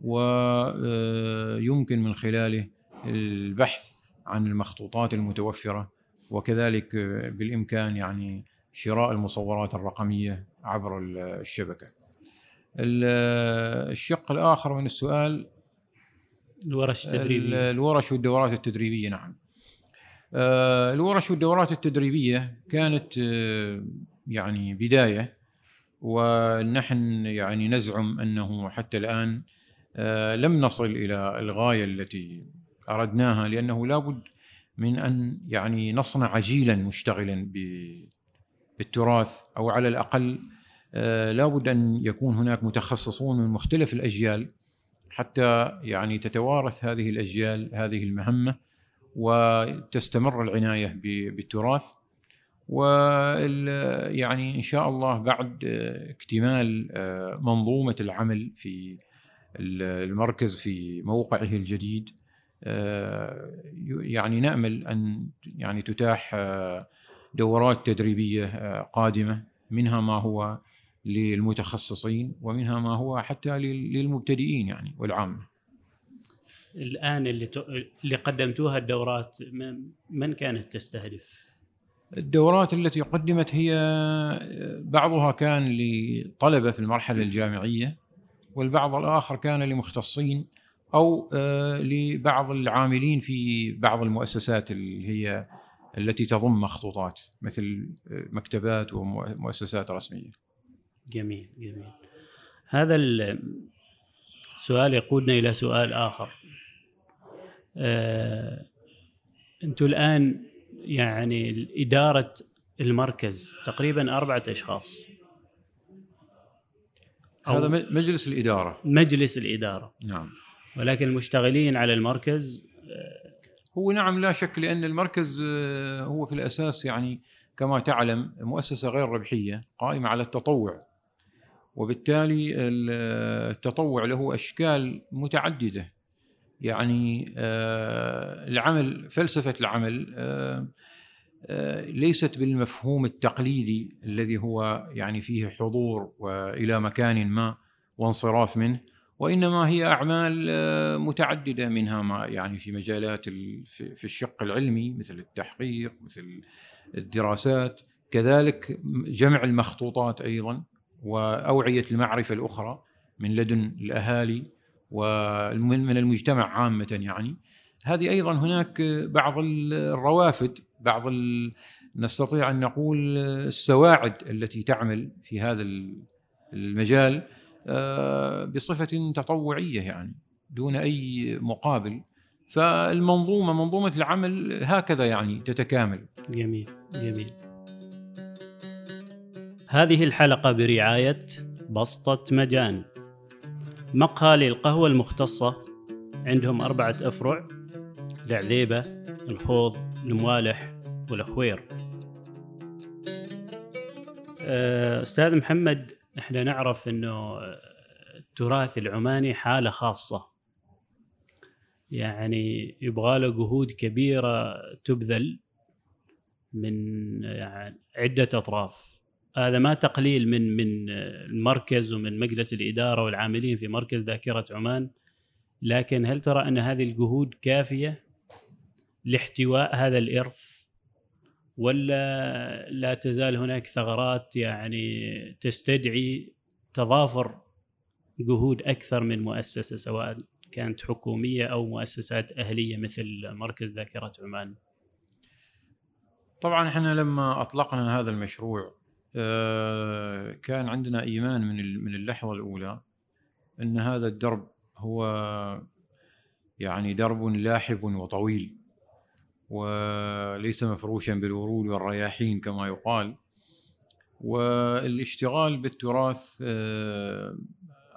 ويمكن من خلاله البحث عن المخطوطات المتوفرة وكذلك بالإمكان يعني شراء المصورات الرقمية عبر الشبكة. الشق الآخر من السؤال الورش التدريبية. الورش والدورات التدريبية نعم. آه، الورش والدورات التدريبية كانت آه، يعني بداية ونحن يعني نزعم أنه حتى الآن آه، لم نصل إلى الغاية التي أردناها لأنه لابد من أن يعني نصنع جيلا مشتغلا بالتراث أو على الأقل آه، لابد أن يكون هناك متخصصون من مختلف الأجيال حتى يعني تتوارث هذه الأجيال هذه المهمة وتستمر العناية بالتراث. ويعني إن شاء الله بعد اكتمال آه، منظومة العمل في المركز في موقعه الجديد آه، يعني نأمل أن يعني تتاح آه، دورات تدريبية آه، قادمة منها ما هو للمتخصصين ومنها ما هو حتى للمبتدئين يعني والعامة. الآن اللي اللي قدمتوها الدورات من كانت تستهدف؟ الدورات التي قدمت هي بعضها كان لطلبة في المرحلة الجامعية والبعض الآخر كان لمختصين أو آه، لبعض العاملين في بعض المؤسسات اللي هي التي تضم مخطوطات مثل آه، مكتبات ومؤسسات رسمية. جميل جميل. هذا السؤال يقودنا إلى سؤال آخر. آه، أنتم الآن يعني إدارة المركز تقريبا أربعة أشخاص. هذا مجلس الإدارة. مجلس الإدارة. نعم. ولكن المشتغلين على المركز آه، هو نعم لا شك لأن المركز آه، هو في الأساس يعني كما تعلم مؤسسة غير ربحية قائمة على التطوع وبالتالي التطوع له أشكال متعددة يعني آه، العمل فلسفة العمل ليست بالمفهوم التقليدي الذي هو يعني فيه حضور وإلى مكان ما وانصراف منه وإنما هي أعمال آه، متعددة منها ما يعني في مجالات في الشق العلمي مثل التحقيق مثل الدراسات. كذلك جمع المخطوطات أيضا وأوعية المعرفة الأخرى من لدن الأهالي ومن المجتمع عامة يعني. هذه أيضا هناك بعض الروافد بعض نستطيع أن نقول السواعد التي تعمل في هذا المجال آه، بصفة تطوعية يعني دون أي مقابل. فالمنظومة منظومة العمل هكذا يعني تتكامل. جميل جميل. هذه الحلقة برعاية بسطة مجان. مقهى للقهوة المختصة عندهم أربعة أفرع العذيبة الخوض الموالح والأخوير. آه، أستاذ محمد إحنا نعرف إنه التراث العماني حالة خاصة. يعني يبغى له جهود كبيرة تبذل من يعني عدة أطراف. هذا ما تقليل من من المركز ومن مجلس الإدارة والعاملين في مركز ذاكرة عمان. لكن هل ترى أن هذه الجهود كافية؟ لاحتواء هذا الإرث ولا لا تزال هناك ثغرات يعني تستدعي تضافر جهود أكثر من مؤسسة سواء كانت حكومية أو مؤسسات أهلية مثل مركز ذاكرة عمان. طبعا إحنا لما أطلقنا هذا المشروع آه، كان عندنا إيمان من من اللحظة الأولى أن هذا الدرب هو يعني درب لاحب وطويل وليس مفروشا بالورود والرياحين كما يقال. والاشتغال بالتراث آه،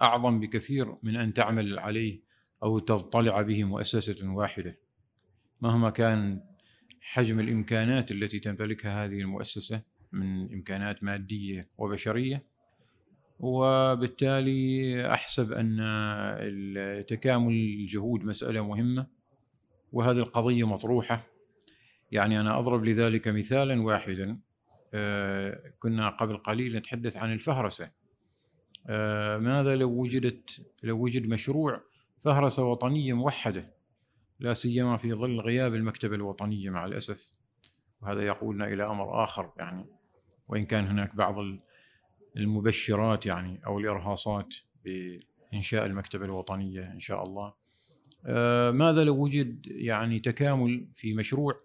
أعظم بكثير من أن تعمل عليه أو تضطلع به مؤسسة واحدة. مهما كان حجم الإمكانات التي تمتلكها هذه المؤسسة من إمكانات مادية وبشرية. وبالتالي أحسب أن تكامل الجهود مسألة مهمة. وهذه القضية مطروحة. يعني أنا أضرب لذلك مثالا واحدا. آه، كنا قبل قليل نتحدث عن الفهرسة. آه، ماذا لو وجدت لو وجد مشروع فهرسة وطنية موحدة؟ لا سيما في ظل غياب المكتبة الوطنية مع الأسف. وهذا يقودنا إلى أمر آخر يعني. وإن كان هناك بعض المبشرات يعني أو الإرهاصات بإنشاء المكتبة الوطنية إن شاء الله. آه، ماذا لو وجد يعني تكامل في مشروع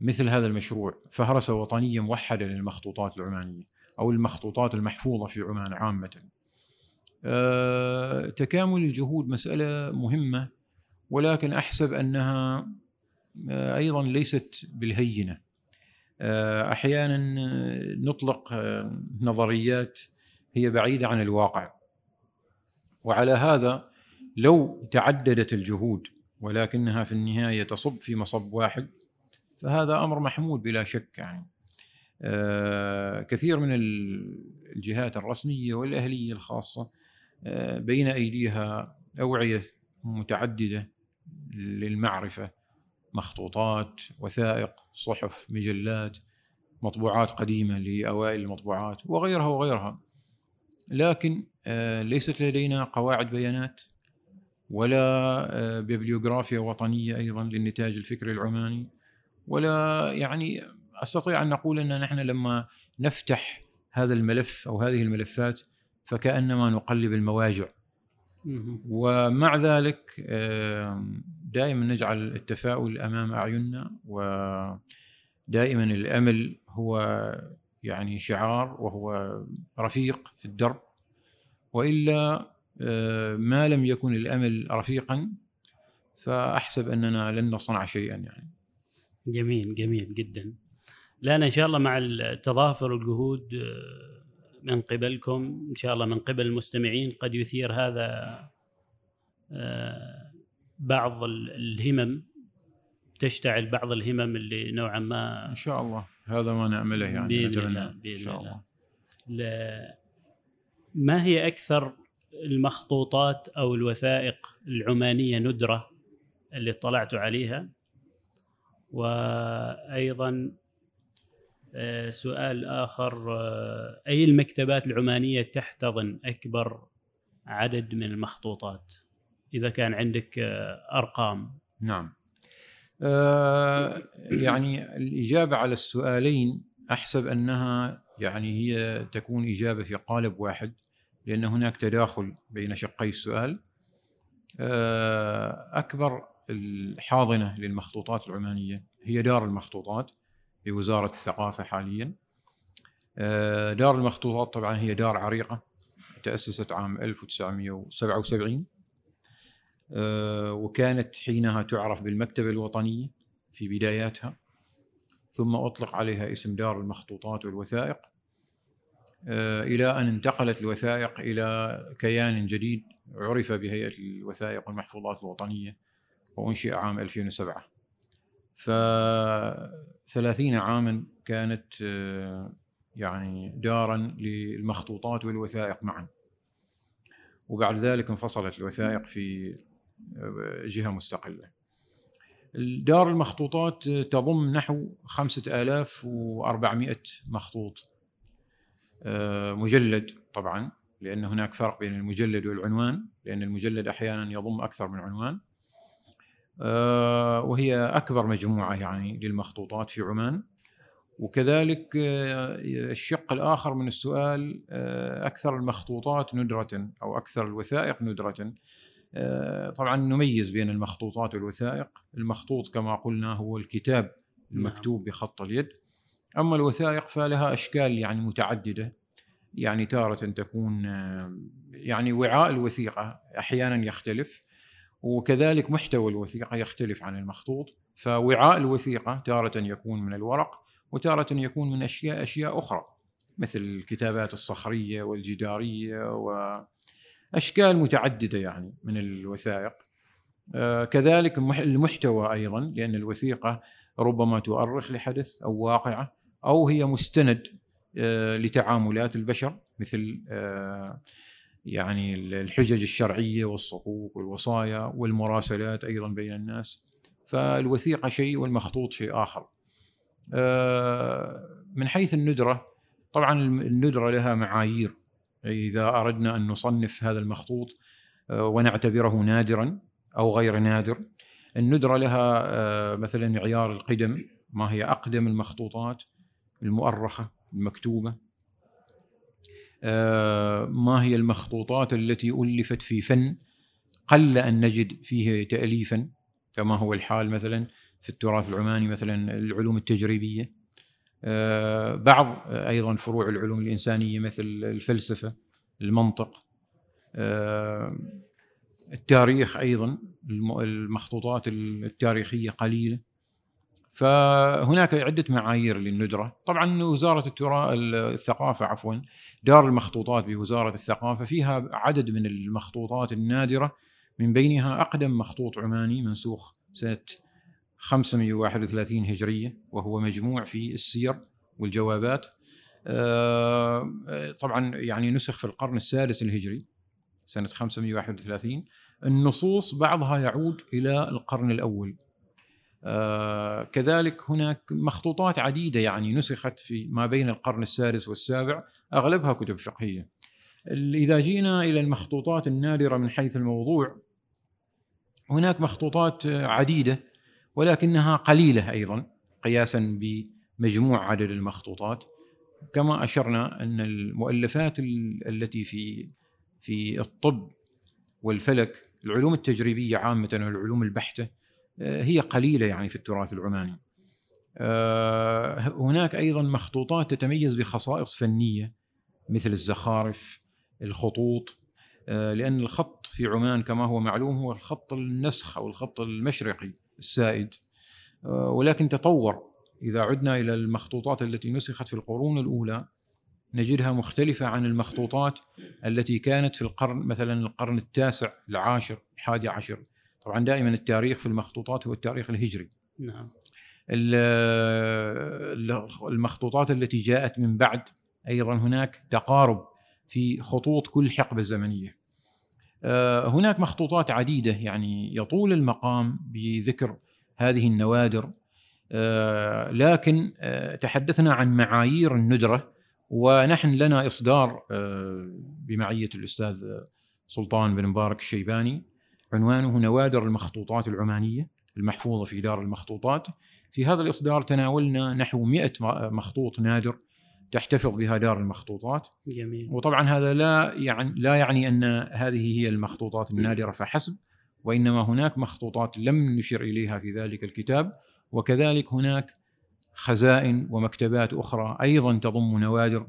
مثل هذا المشروع فهرسة وطنية موحدة للمخطوطات العمانية أو المخطوطات المحفوظة في عمان عامة. أه تكامل الجهود مسألة مهمة ولكن أحسب أنها أه أيضا ليست بالهينة. أه أحيانا نطلق نظريات هي بعيدة عن الواقع. وعلى هذا لو تعددت الجهود ولكنها في النهاية تصب في مصب واحد فهذا أمر محمود بلا شك يعني. آه، كثير من الجهات الرسمية والأهلية الخاصة آه، بين أيديها أوعية متعددة للمعرفة. مخطوطات وثائق صحف مجلات مطبوعات قديمة لأوائل المطبوعات وغيرها وغيرها. لكن آه، ليست لدينا قواعد بيانات ولا ببليوغرافيا وطنية أيضا للنتاج الفكري العماني. ولا يعني أستطيع أن نقول أن نحن لما نفتح هذا الملف أو هذه الملفات فكأنما نقلب المواجع. ومع ذلك دائما نجعل التفاؤل أمام أعيننا ودائما الأمل هو يعني شعار وهو رفيق في الدرب. وإلا ما لم يكن الأمل رفيقا فأحسب أننا لن نصنع شيئا يعني. جميل جميل جدا. لأن إن شاء الله مع التضافر الجهود من قبلكم إن شاء الله من قبل المستمعين قد يثير هذا آه، بعض الهمم تشتعل بعض الهمم اللي نوعا ما إن شاء الله. هذا ما نعمله يعني بإذن الله بإذن شاء الله. لا ما هي أكثر المخطوطات أو الوثائق العمانية ندرة اللي اطلعت عليها؟ وأيضا آه، سؤال آخر آه، أي المكتبات العمانية تحتضن أكبر عدد من المخطوطات؟ إذا كان عندك آه، أرقام. نعم. آه يعني الإجابة على السؤالين أحسب أنها يعني هي تكون إجابة في قالب واحد لأن هناك تداخل بين شقي السؤال. آه أكبر الحاضنة للمخطوطات العمانية. هي دار المخطوطات بوزارة الثقافة حاليا. آه، دار المخطوطات طبعا هي دار عريقة تأسست عام 1977 آه، وكانت حينها تعرف بالمكتبة الوطنية في بداياتها ثم أطلق عليها اسم دار المخطوطات والوثائق. آه، إلى أن انتقلت الوثائق إلى كيان جديد عرف بهيئة الوثائق والمحفوظات الوطنية وأنشئ عام 2007 ف 30 عاما كانت آه، يعني دارا للمخطوطات والوثائق معا. وبعد ذلك انفصلت الوثائق في آه، جهة مستقلة. دار المخطوطات تضم نحو 5400 مخطوط آه، مجلد طبعا لأن هناك فرق بين المجلد والعنوان لأن المجلد أحيانا يضم أكثر من عنوان. آه، وهي أكبر مجموعة يعني للمخطوطات في عمان. وكذلك آه، الشق الآخر من السؤال آه، أكثر المخطوطات ندرة أو أكثر الوثائق ندرة. طبعا نميز بين المخطوطات والوثائق. المخطوط كما قلنا هو الكتاب المكتوب نعم. بخط اليد. أما الوثائق فلها أشكال يعني متعددة. يعني تارة تكون يعني وعاء الوثيقة أحيانا يختلف. وكذلك محتوى الوثيقة يختلف عن المخطوط فوعاء الوثيقة تارة يكون من الورق وتارة يكون من أشياء أشياء أخرى مثل الكتابات الصخرية والجدارية وأشكال متعددة يعني من الوثائق. آه، كذلك المحتوى أيضا لأن الوثيقة ربما تؤرخ لحدث أو واقعة أو هي مستند آه، لتعاملات البشر مثل آه، يعني الحجج الشرعية والصكوك والوصايا والمراسلات أيضا بين الناس فالوثيقة شيء والمخطوط شيء آخر. آه، من حيث الندرة طبعا الندرة لها معايير إذا أردنا أن نصنف هذا المخطوط آه، ونعتبره نادرا أو غير نادر الندرة لها آه، مثلا معيار القدم ما هي أقدم المخطوطات المؤرخة المكتوبة ما هي المخطوطات التي ألفت في فن قل أن نجد فيه تأليفا كما هو الحال مثلا في التراث العماني مثلا العلوم التجريبية. آه، بعض أيضا فروع العلوم الإنسانية مثل الفلسفة المنطق آه، التاريخ أيضا المخطوطات التاريخية قليلة. فهناك عدة معايير للندرة. طبعا وزارة التراث الثقافة عفوا دار المخطوطات بوزارة الثقافة فيها عدد من المخطوطات النادرة. من بينها أقدم مخطوط عماني منسوخ سنة 531 هجرية وهو مجموع في السير والجوابات. آه، طبعا يعني نسخ في القرن السادس الهجري سنة 531 النصوص بعضها يعود إلى القرن الأول. آه كذلك هناك مخطوطات عديدة يعني نسخت في ما بين القرن السادس والسابع أغلبها كتب فقهية. إذا جينا إلى المخطوطات النادرة من حيث الموضوع هناك مخطوطات عديدة ولكنها قليلة أيضا قياسا بمجموع عدد المخطوطات. كما أشرنا أن المؤلفات التي في في الطب والفلك العلوم التجريبية عامة والعلوم البحتة آه، هي قليلة يعني في التراث العماني. آه، هناك أيضا مخطوطات تتميز بخصائص فنية مثل الزخارف الخطوط آه، لأن الخط في عمان كما هو معلوم هو الخط النسخ أو الخط المشرقي السائد. ولكن تطور. إذا عدنا إلى المخطوطات التي نسخت في القرون الأولى نجدها مختلفة عن المخطوطات التي كانت في القرن مثلا القرن التاسع العاشر الحادي عشر. طبعا دائما التاريخ في المخطوطات هو التاريخ الهجري. نعم. المخطوطات التي جاءت من بعد أيضا هناك تقارب في خطوط كل حقبة زمنية. آه، هناك مخطوطات عديدة يعني يطول المقام بذكر هذه النوادر. آه، لكن آه، تحدثنا عن معايير الندرة ونحن لنا إصدار بمعية الأستاذ سلطان بن مبارك الشيباني. عنوانه نوادر المخطوطات العمانية المحفوظة في دار المخطوطات. في هذا الإصدار تناولنا نحو 100 مخطوط نادر تحتفظ بها دار المخطوطات. جميل. وطبعا هذا لا يعني لا يعني أن هذه هي المخطوطات النادرة فحسب وإنما هناك مخطوطات لم نشر إليها في ذلك الكتاب. وكذلك هناك خزائن ومكتبات أخرى أيضا تضم نوادر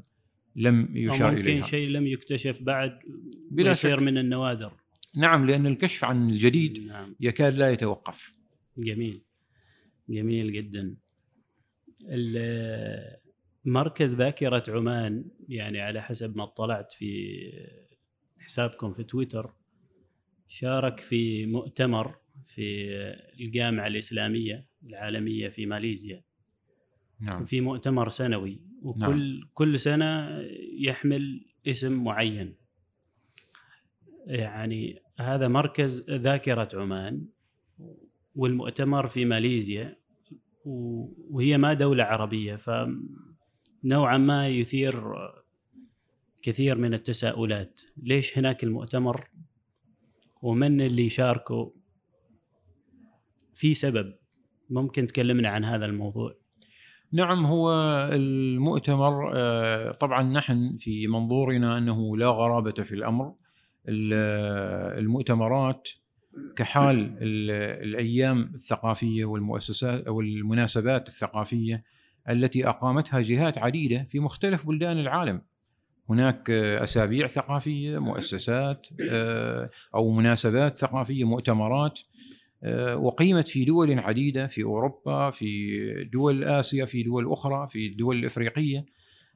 لم يشار اليها ممكن شيء لم يكتشف بعد بلا شك. من النوادر. نعم لأن الكشف عن الجديد نعم. يكاد لا يتوقف جميل جميل جدا مركز ذاكرة عمان يعني على حسب ما اطلعت في حسابكم في تويتر شارك في مؤتمر في الجامعة الإسلامية العالمية في ماليزيا نعم. في مؤتمر سنوي وكل نعم. كل سنة يحمل اسم معين يعني هذا مركز ذاكرة عمان والمؤتمر في ماليزيا وهي ما دولة عربية ف نوعا ما يثير كثير من التساؤلات. ليش هناك المؤتمر؟ ومن اللي يشاركوا في سبب. ممكن تكلمنا عن هذا الموضوع. نعم هو المؤتمر آه، طبعا نحن في منظورنا أنه لا غرابة في الأمر. المؤتمرات كحال الأيام الثقافية والمؤسسات أو المناسبات الثقافية التي أقامتها جهات عديدة في مختلف بلدان العالم. هناك أسابيع ثقافية، مؤسسات آه، أو مناسبات ثقافية، مؤتمرات أقيمت آه، في دول عديدة في أوروبا، في دول آسيا، في دول أخرى، في الدول الإفريقية.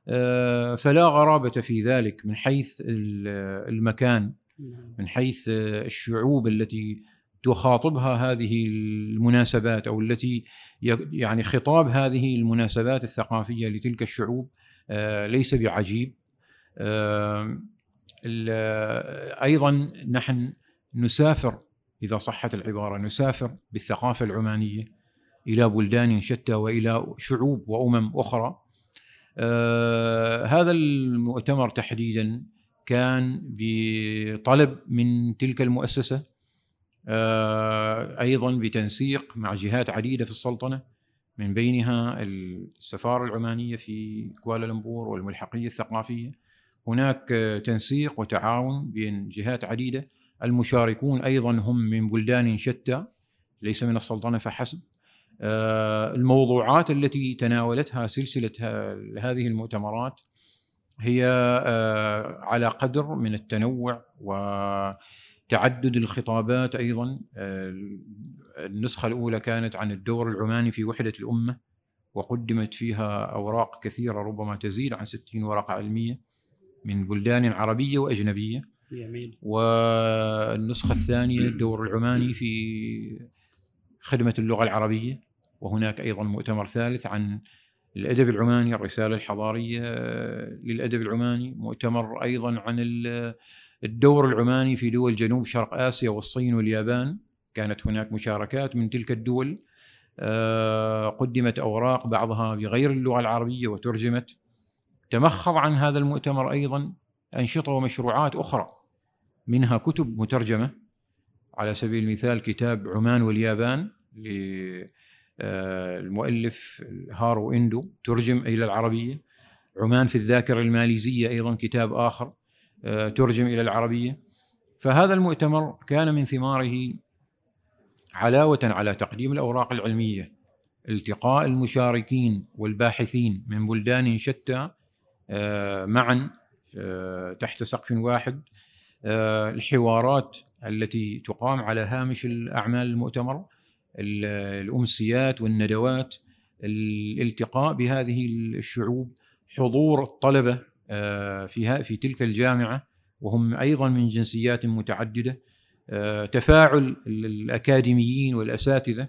آه، فلا غرابة في ذلك من حيث المكان نعم. من حيث الشعوب التي تخاطبها هذه المناسبات أو التي يعني خطاب هذه المناسبات الثقافية لتلك الشعوب آه، ليس بعجيب أيضا نحن نسافر إذا صحت العبارة نسافر بالثقافة العمانية إلى بلدان شتى وإلى شعوب وأمم أخرى آه، هذا المؤتمر تحديدا كان بطلب من تلك المؤسسة آه، أيضا بتنسيق مع جهات عديدة في السلطنة من بينها السفارة العمانية في كوالالمبور والملحقية الثقافية. هناك تنسيق وتعاون بين جهات عديدة المشاركون أيضا هم من بلدان شتى ليس من السلطنة فحسب. الموضوعات التي تناولتها سلسلة هذه المؤتمرات هي آه، على قدر من التنوع وتعدد الخطابات أيضا. آه، النسخة الأولى كانت عن الدور العماني في وحدة الأمة وقدمت فيها أوراق كثيرة ربما تزيد عن 60 ورقة علمية من بلدان عربية وأجنبية. جميل. والنسخة الثانية الدور العماني في خدمة اللغة العربية وهناك أيضا مؤتمر ثالث عن الأدب العماني الرسالة الحضارية للأدب العماني مؤتمر أيضا عن الدور العماني في دول جنوب شرق آسيا والصين واليابان. كانت هناك مشاركات من تلك الدول. آه، قدمت أوراق بعضها بغير اللغة العربية وترجمت. تمخض عن هذا المؤتمر أيضا أنشطة ومشروعات أخرى منها كتب مترجمة. على سبيل المثال كتاب عمان واليابان للمؤلف هارو إندو ترجم إلى العربية. عمان في الذاكرة الماليزية أيضا كتاب آخر آه، ترجم إلى العربية. فهذا المؤتمر كان من ثماره علاوة على تقديم الأوراق العلمية التقاء المشاركين والباحثين من بلدان شتى آه، معا آه، تحت سقف واحد الحوارات التي تقام على هامش الأعمال المؤتمر الأمسيات والندوات الالتقاء بهذه الشعوب حضور الطلبة آه، في في تلك الجامعة وهم أيضا من جنسيات متعددة آه، تفاعل الأكاديميين والأساتذة.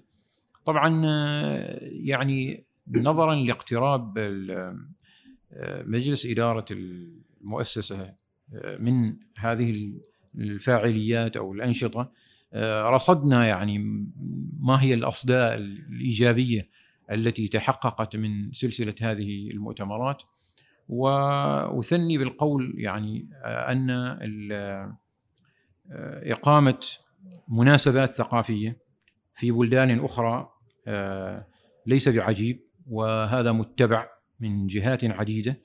طبعا آه، يعني نظرا لاقتراب مجلس إدارة المؤسسة من هذه الفاعليات أو الأنشطة رصدنا يعني ما هي الأصداء الإيجابية التي تحققت من سلسلة هذه المؤتمرات. واثني بالقول يعني أن إقامة مناسبات ثقافية في بلدان أخرى ليس بعجيب وهذا متبع من جهات عديدة.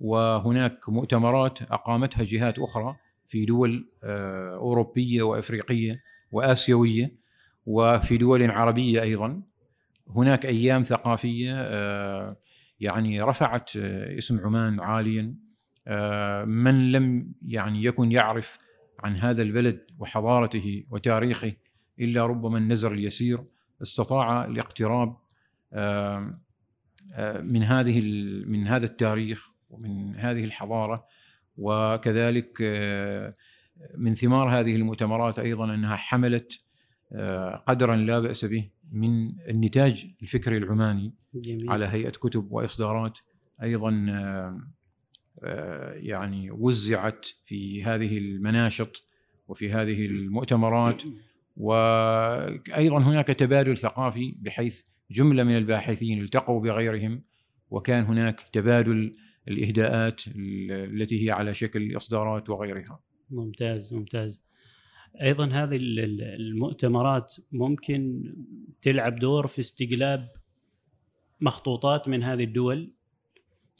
وهناك مؤتمرات أقامتها جهات أخرى في دول أوروبية وأفريقية وآسيوية وفي دول عربية أيضا. هناك أيام ثقافية يعني رفعت آه، اسم عمان عاليا. آه، من لم يعني يكن يعرف عن هذا البلد وحضارته وتاريخه إلا ربما النزر اليسير استطاع الاقتراب آه، من هذه من هذا التاريخ ومن هذه الحضارة. وكذلك من ثمار هذه المؤتمرات أيضا أنها حملت قدرا لا بأس به من النتاج الفكري العماني جميل. على هيئة كتب وإصدارات أيضا آه، آه، يعني وزعت في هذه المناشط وفي هذه المؤتمرات وأيضا هناك تبادل ثقافي بحيث جملة من الباحثين التقوا بغيرهم وكان هناك تبادل الإهداءات التي هي على شكل إصدارات وغيرها. ممتاز ممتاز. أيضا هذه المؤتمرات ممكن تلعب دور في استقلاب مخطوطات من هذه الدول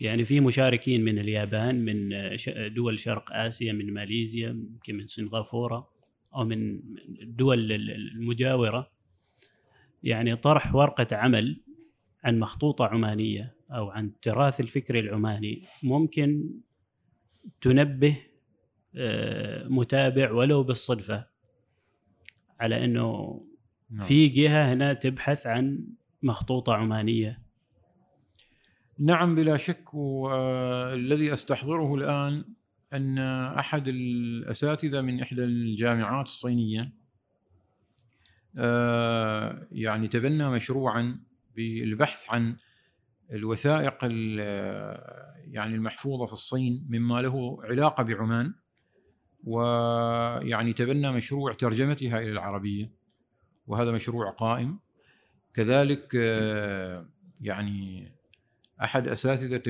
يعني في مشاركين من اليابان من دول شرق آسيا من ماليزيا يمكن من سنغافورة أو من الدول المجاورة يعني طرح ورقة عمل عن مخطوطة عمانية أو عن التراث الفكري العماني ممكن تنبه آه، متابع ولو بالصدفة على إنه نعم. في جهة هنا تبحث عن مخطوطة عمانية نعم بلا شك والذي أستحضره الآن أن أحد الأساتذة من إحدى الجامعات الصينية آه، يعني تبنى مشروعا بالبحث عن الوثائق يعني المحفوظة في الصين مما له علاقة بعمان ويعني تبنى مشروع ترجمتها إلى العربية وهذا مشروع قائم. كذلك يعني أحد أساتذة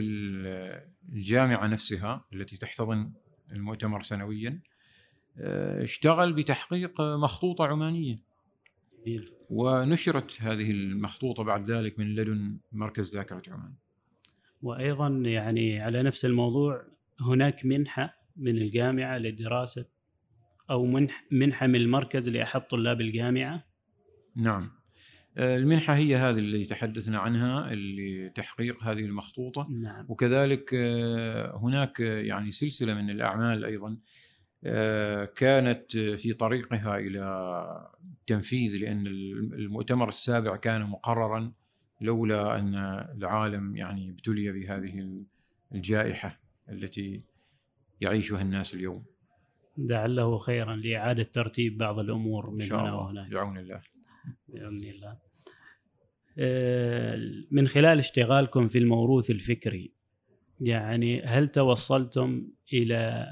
الجامعة نفسها التي تحتضن المؤتمر سنويا اشتغل بتحقيق مخطوطة عمانية. ونشرت هذه المخطوطة بعد ذلك من لدن مركز ذاكرة عمان. وأيضا يعني على نفس الموضوع هناك منحة من الجامعة لدراسة أو منح منحة من المركز لاحد طلاب الجامعة. نعم. آه، المنحة هي هذه اللي تحدثنا عنها اللي تحقيق هذه المخطوطة. نعم. وكذلك آه، هناك يعني سلسلة من الأعمال أيضا كانت في طريقها إلى التنفيذ لأن المؤتمر السابع كان مقررا لولا أن العالم يعني ابتلي بهذه الجائحة التي يعيشها الناس اليوم. لعله خيرا لإعادة ترتيب بعض الأمور من هنا وهناك. بعون الله. بإذن الله. آه، من خلال اشتغالكم في الموروث الفكري يعني هل توصلتم إلى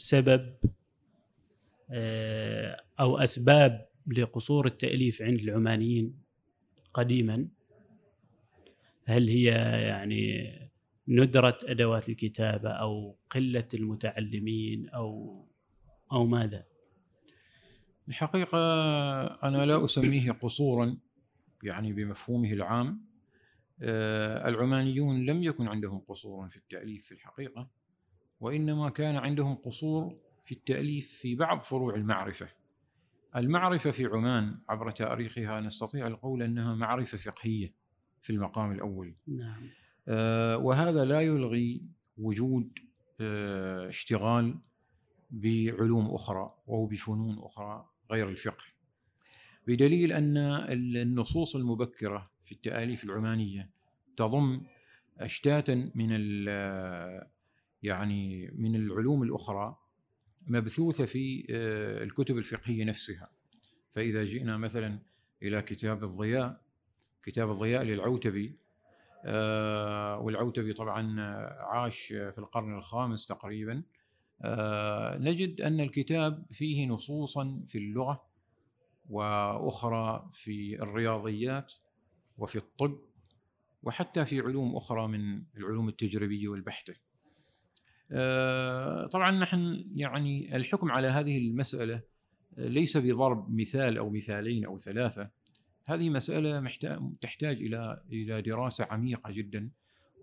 سبب آه، أو أسباب لقصور التأليف عند العمانيين قديما. هل هي يعني ندرة أدوات الكتابة أو قلة المتعلمين أو أو ماذا؟ الحقيقة أنا لا أسميه قصورا يعني بمفهومه العام. آه، العمانيون لم يكن عندهم قصور في التأليف في الحقيقة. وإنما كان عندهم قصور في التأليف في بعض فروع المعرفة. المعرفة في عمان عبر تاريخها نستطيع القول أنها معرفة فقهية في المقام الأول. نعم. آه، وهذا لا يلغي وجود آه، اشتغال بعلوم أخرى أو بفنون أخرى غير الفقه. بدليل أن النصوص المبكرة في التأليف العمانية تضم أشتاتا من يعني من العلوم الأخرى مبثوثة في آه، الكتب الفقهية نفسها فإذا جئنا مثلا إلى كتاب الضياء كتاب الضياء للعوتبي آه، والعوتبي طبعا عاش في القرن الخامس تقريبا آه، نجد أن الكتاب فيه نصوصا في اللغة وأخرى في الرياضيات وفي الطب وحتى في علوم أخرى من العلوم التجريبية والبحتة. آه، طبعا نحن يعني الحكم على هذه المسألة ليس بضرب مثال أو مثالين أو ثلاثة هذه مسألة تحتاج إلى إلى دراسة عميقة جدا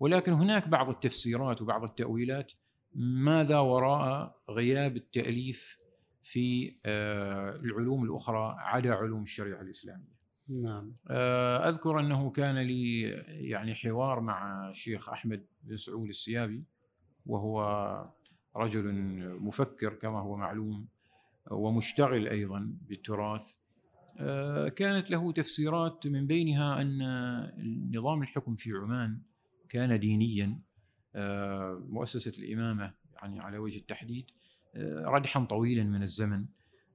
ولكن هناك بعض التفسيرات وبعض التأويلات ماذا وراء غياب التأليف في آه، العلوم الأخرى عدا علوم الشريعة الإسلامية. نعم. آه، أذكر أنه كان لي يعني حوار مع الشيخ أحمد بن سعود السيابي وهو رجل مفكر كما هو معلوم ومشتغل أيضا بالتراث. آه، كانت له تفسيرات من بينها أن نظام الحكم في عمان كان دينيا. مؤسسة الإمامة يعني على وجه التحديد آه، ردحا طويلا من الزمن.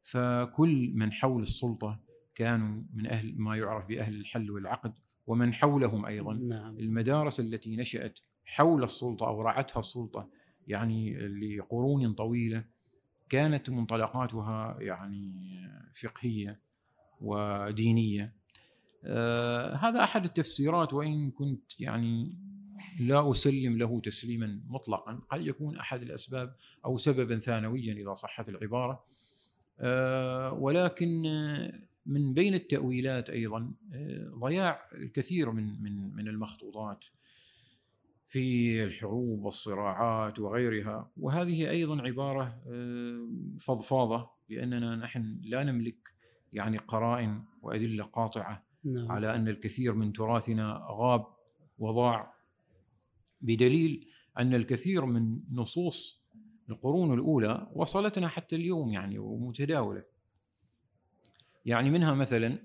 فكل من حول السلطة كانوا من أهل ما يعرف بأهل الحل والعقد ومن حولهم أيضا نعم. المدارس التي نشأت حول السلطة أو رعتها السلطة يعني لقرون طويلة كانت منطلقاتها يعني فقهية ودينية. آه هذا أحد التفسيرات وإن كنت يعني لا أسلم له تسليما مطلقا قد يكون أحد الأسباب أو سببا ثانويا إذا صحت العبارة. آه ولكن من بين التأويلات أيضا آه ضياع الكثير من من من المخطوطات. في الحروب والصراعات وغيرها وهذه أيضا عبارة فضفاضة لأننا نحن لا نملك يعني قرائن وأدلة قاطعة نعم. على أن الكثير من تراثنا غاب وضاع بدليل أن الكثير من نصوص القرون الأولى وصلتنا حتى اليوم يعني ومتداولة. يعني منها مثلا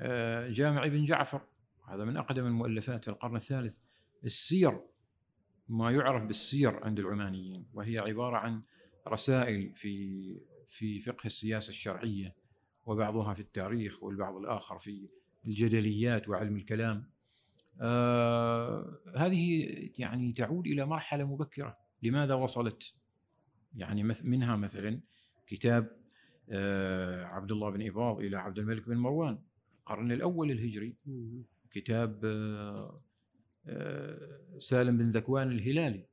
آه، جامع ابن جعفر هذا من أقدم المؤلفات في القرن الثالث السير ما يعرف بالسير عند العمانيين وهي عبارة عن رسائل في في فقه السياسة الشرعية وبعضها في التاريخ والبعض الآخر في الجدليات وعلم الكلام. آه هذه يعني تعود إلى مرحلة مبكرة. لماذا وصلت؟ يعني منها مثلا كتاب آه عبد الله بن إباض إلى عبد الملك بن مروان القرن الأول الهجري. كتاب آه سالم بن ذكوان الهلالي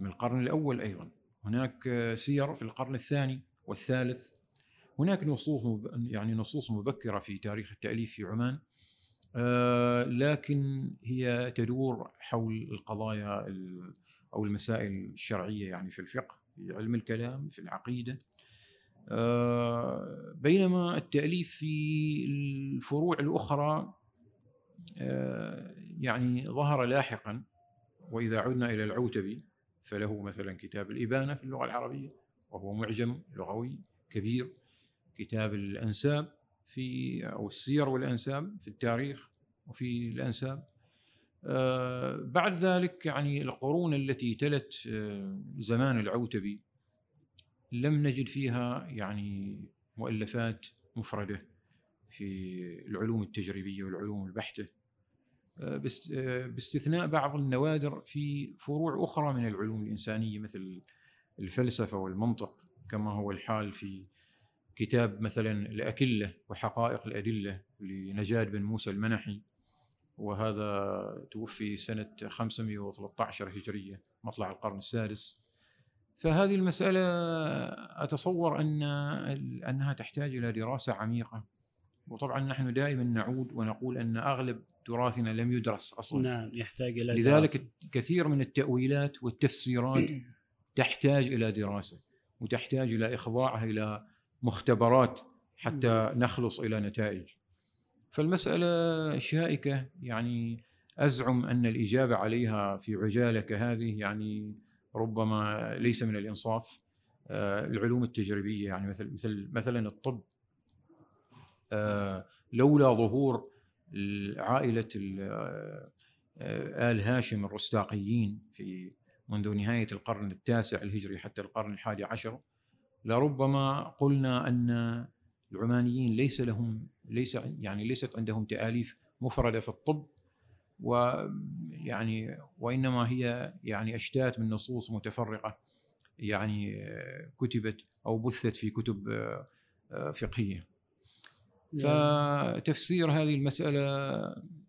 من القرن الأول أيضا. هناك سير في القرن الثاني والثالث. هناك نصوص يعني نصوص مبكرة في تاريخ التأليف في عمان آه، لكن هي تدور حول القضايا أو المسائل الشرعية يعني في الفقه في علم الكلام في العقيدة. آه، بينما التأليف في الفروع الأخرى آه، يعني ظهر لاحقا وإذا عدنا إلى العوتبي فله مثلا كتاب الإبانة في اللغة العربية وهو معجم لغوي كبير كتاب الأنساب في أو السير والأنساب في التاريخ وفي الأنساب. آه، بعد ذلك يعني القرون التي تلت آه، زمان العوتبي لم نجد فيها يعني مؤلفات مفردة في العلوم التجريبية والعلوم البحتة. آه، آه، باستثناء بعض النوادر في فروع أخرى من العلوم الإنسانية مثل الفلسفة والمنطق كما هو الحال في كتاب مثلا الأكلة وحقائق الأدلة لنجاد بن موسى المنحي وهذا توفي سنة 513 هجرية مطلع القرن السادس. فهذه المسألة أتصور أن أنها تحتاج إلى دراسة عميقة وطبعا نحن دائما نعود ونقول أن أغلب تراثنا لم يدرس أصلا. نعم يحتاج إلى لذلك دراسة. كثير من التأويلات والتفسيرات تحتاج إلى دراسة وتحتاج إلى إخضاعها إلى مختبرات حتى نخلص إلى نتائج. فالمسألة شائكة يعني أزعم أن الإجابة عليها في عجالة كهذه يعني ربما ليس من الإنصاف. آه، العلوم التجريبية يعني مثل مثل مثلا الطب. لولا ظهور عائلة آه، آل هاشم الرستاقيين في منذ نهاية القرن التاسع الهجري حتى القرن الحادي عشر لربما قلنا أن العمانيين ليس لهم ليس يعني ليست عندهم تآليف مفردة في الطب ويعني وإنما هي يعني أشتات من نصوص متفرقة يعني كتبت أو بثت في كتب فقهية. فتفسير هذه المسألة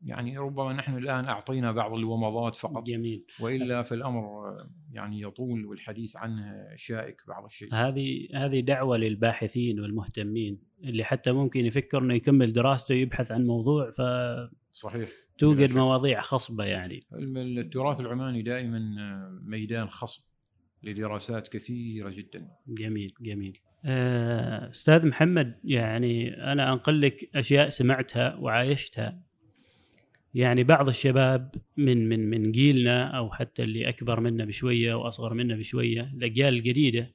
يعني ربما نحن الآن أعطينا بعض الومضات فقط. جميل. وإلا فالأمر يعني يطول والحديث عنه شائك بعض الشيء. هذه هذه دعوة للباحثين والمهتمين اللي حتى ممكن يفكر انه يكمل دراسته ويبحث عن موضوع ف صحيح. توجد مواضيع خصبة يعني. التراث العماني دائما ميدان خصب لدراسات كثيرة جدا. جميل جميل. أستاذ محمد يعني أنا أنقل لك أشياء سمعتها وعايشتها. يعني بعض الشباب من من من جيلنا أو حتى اللي أكبر منا بشوية واصغر منا بشوية الأجيال الجديدة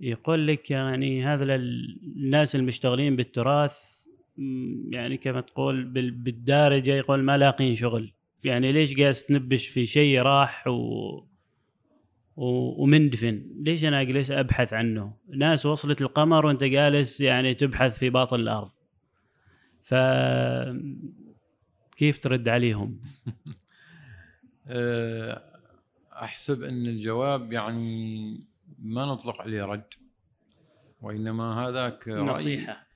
يقول لك يعني هذا الناس المشتغلين بالتراث يعني كما تقول بالدارجة يقول ما لاقين شغل. يعني ليش قاعد تنبش في شيء راح و ومندفن. ليش أنا أجلس أبحث عنه؟ ناس وصلت القمر وأنت جالس يعني تبحث في باطن الأرض. ف كيف ترد عليهم؟ أه، أحسب أن الجواب يعني ما نطلق عليه رد وإنما هذاك رأي. نصيحة.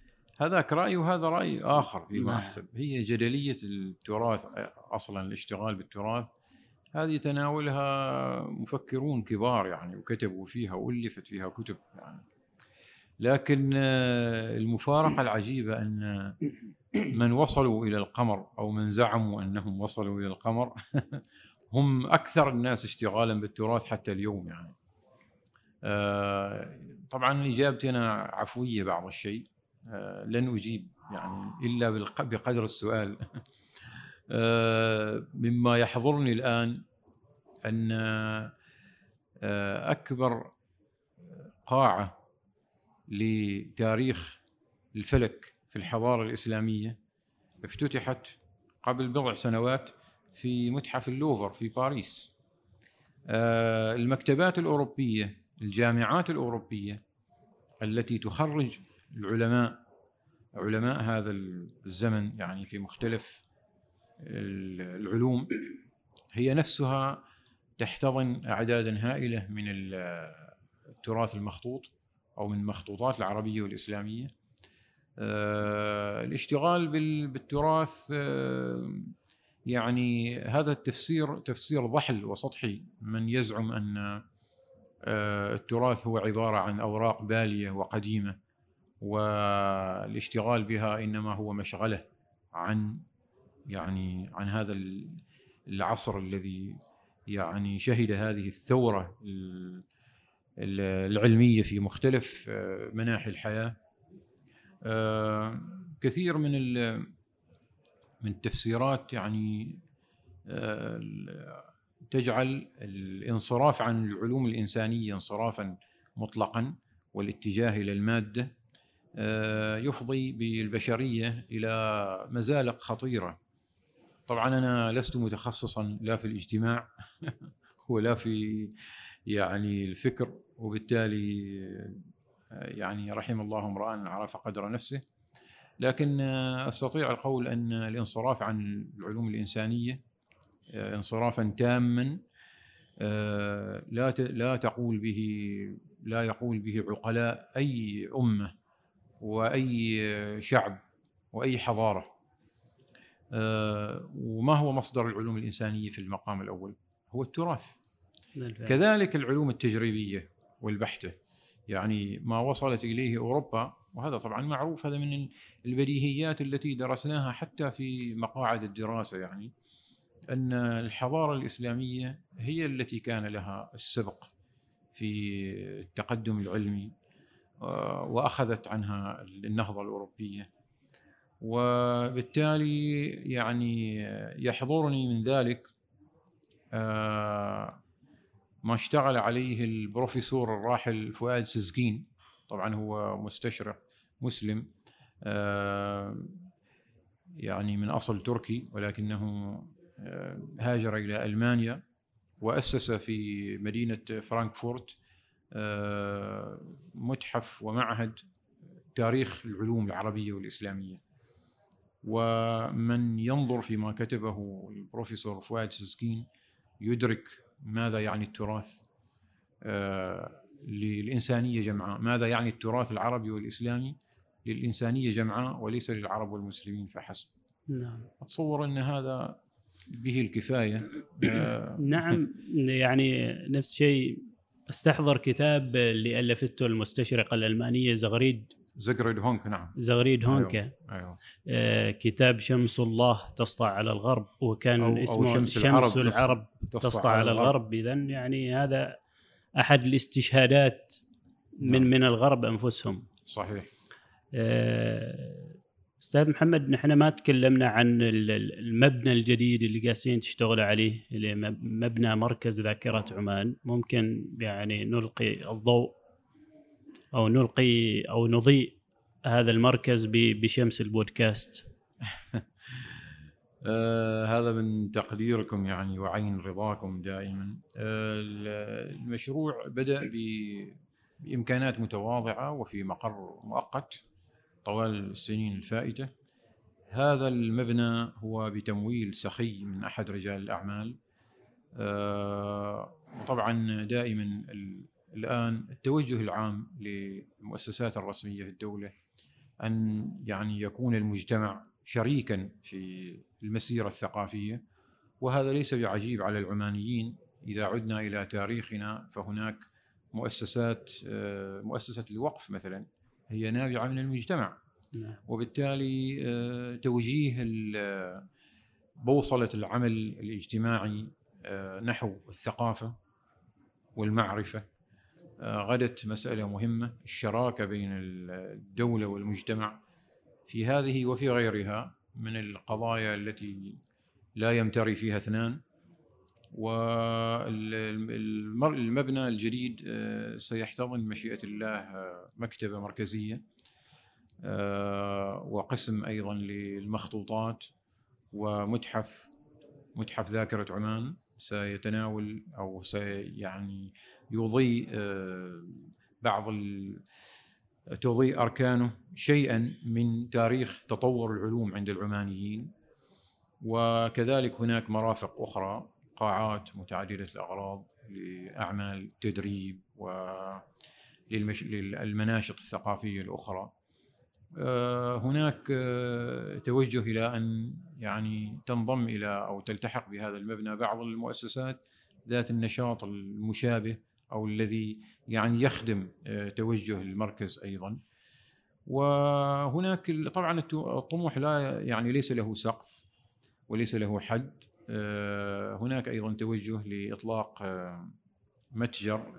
هذاك رأي وهذا رأي آخر فيما نعم. أحسب. هي جدلية التراث أصلا الاشتغال بالتراث. هذه تناولها مفكرون كبار يعني وكتبوا فيها والفت فيها كتب يعني. لكن آه، المفارقة العجيبة أن من وصلوا إلى القمر أو من زعموا أنهم وصلوا إلى القمر هم أكثر الناس اشتغالا بالتراث حتى اليوم يعني. آه، طبعا اجابتي أنا عفوية بعض الشيء آه، لن أجيب يعني إلا بقدر السؤال. مما يحضرني الآن أن آه، أكبر قاعة لتاريخ الفلك في الحضارة الإسلامية افتتحت قبل بضع سنوات في متحف اللوفر في باريس. آه، المكتبات الأوروبية الجامعات الأوروبية التي تخرج العلماء علماء هذا الزمن يعني في مختلف العلوم هي نفسها تحتضن أعدادا هائلة من التراث المخطوط أو من المخطوطات العربية والإسلامية. آه، الاشتغال بالتراث آه، يعني هذا التفسير تفسير ضحل وسطحي. من يزعم أن آه، التراث هو عبارة عن أوراق بالية وقديمة والاشتغال بها إنما هو مشغلة عن يعني عن هذا العصر الذي يعني شهد هذه الثورة العلمية في مختلف آه، مناحي الحياة. آه، كثير من من التفسيرات يعني آه، تجعل الانصراف عن العلوم الإنسانية انصرافا مطلقا والاتجاه إلى المادة يفضي بالبشرية إلى مزالق خطيرة. طبعا أنا لست متخصصا لا في الاجتماع ولا في يعني الفكر وبالتالي يعني رحم الله امرا عرف قدر نفسه. لكن أستطيع القول أن الانصراف عن العلوم الإنسانية انصرافا تاما لا لا تقول به لا يقول به عقلاء أي أمة وأي شعب وأي حضارة. وما هو مصدر العلوم الإنسانية في المقام الأول؟ هو التراث. كذلك العلوم التجريبية والبحته يعني ما وصلت إليه أوروبا وهذا طبعا معروف هذا من البديهيات التي درسناها حتى في مقاعد الدراسة يعني أن الحضارة الإسلامية هي التي كان لها السبق في التقدم العلمي آه، وأخذت عنها النهضة الأوروبية. وبالتالي يعني يحضرني من ذلك آه، ما اشتغل عليه البروفيسور الراحل فؤاد سزكين طبعا هو مستشرق مسلم آه، يعني من أصل تركي ولكنه آه، هاجر إلى ألمانيا وأسس في مدينة فرانكفورت متحف ومعهد تاريخ العلوم العربية والإسلامية. ومن ينظر فيما كتبه البروفيسور فؤاد سزكين يدرك ماذا يعني التراث آه، للإنسانية جمعاء. ماذا يعني التراث العربي والإسلامي للإنسانية جمعاء وليس للعرب والمسلمين فحسب. نعم. أتصور أن هذا به الكفاية آه، نعم يعني نفس الشيء أستحضر كتاب اللي ألفته المستشرقة الألمانية زغريد. زغريد هونك نعم. زغريد هونكا أيوه. أيوه. آه كتاب شمس الله تسطع على الغرب وكان أو اسمه أو شمس, شمس العرب, العرب تسطع, تسطع على الغرب. اذا يعني هذا أحد الاستشهادات من نعم. من الغرب أنفسهم. صحيح. آه أستاذ محمد نحن ما تكلمنا عن المبنى الجديد اللي قاسين تشتغلوا عليه اللي مبنى مركز ذاكرة عمان. ممكن يعني نلقي الضوء. أو نلقي أو نضيء هذا المركز بشمس البودكاست. آه هذا من تقديركم يعني وعين رضاكم دائما. آه المشروع بدأ بإمكانات متواضعة وفي مقر مؤقت طوال السنين الفائتة. هذا المبنى هو بتمويل سخي من أحد رجال الأعمال. آه وطبعا دائما الآن التوجه العام للمؤسسات الرسمية في الدولة أن يعني يكون المجتمع شريكا في المسيرة الثقافية وهذا ليس بعجيب على العمانيين إذا عدنا إلى تاريخنا فهناك مؤسسات آه، مؤسسة الوقف مثلا هي نابعة من المجتمع نعم. وبالتالي آه، توجيه بوصلة العمل الاجتماعي آه، نحو الثقافة والمعرفة غدت مسألة مهمة الشراكة بين الدولة والمجتمع في هذه وفي غيرها من القضايا التي لا يمتري فيها اثنان. والمبنى الجديد آه، سيحتضن مشيئة الله آه، مكتبة مركزية آه، وقسم أيضا للمخطوطات ومتحف متحف ذاكرة عمان سيتناول أو سي يعني يضيء آه، بعض تضيء أركانه شيئا من تاريخ تطور العلوم عند العمانيين. وكذلك هناك مرافق أخرى قاعات متعددة الأغراض لأعمال تدريب وللمناشط الثقافية الأخرى. آه، هناك آه، توجه إلى أن يعني تنضم إلى أو تلتحق بهذا المبنى بعض المؤسسات ذات النشاط المشابه أو الذي يعني يخدم آه، توجه المركز أيضا. وهناك طبعا الطموح لا يعني ليس له سقف وليس له حد. آه، هناك أيضا توجه لإطلاق آه، متجر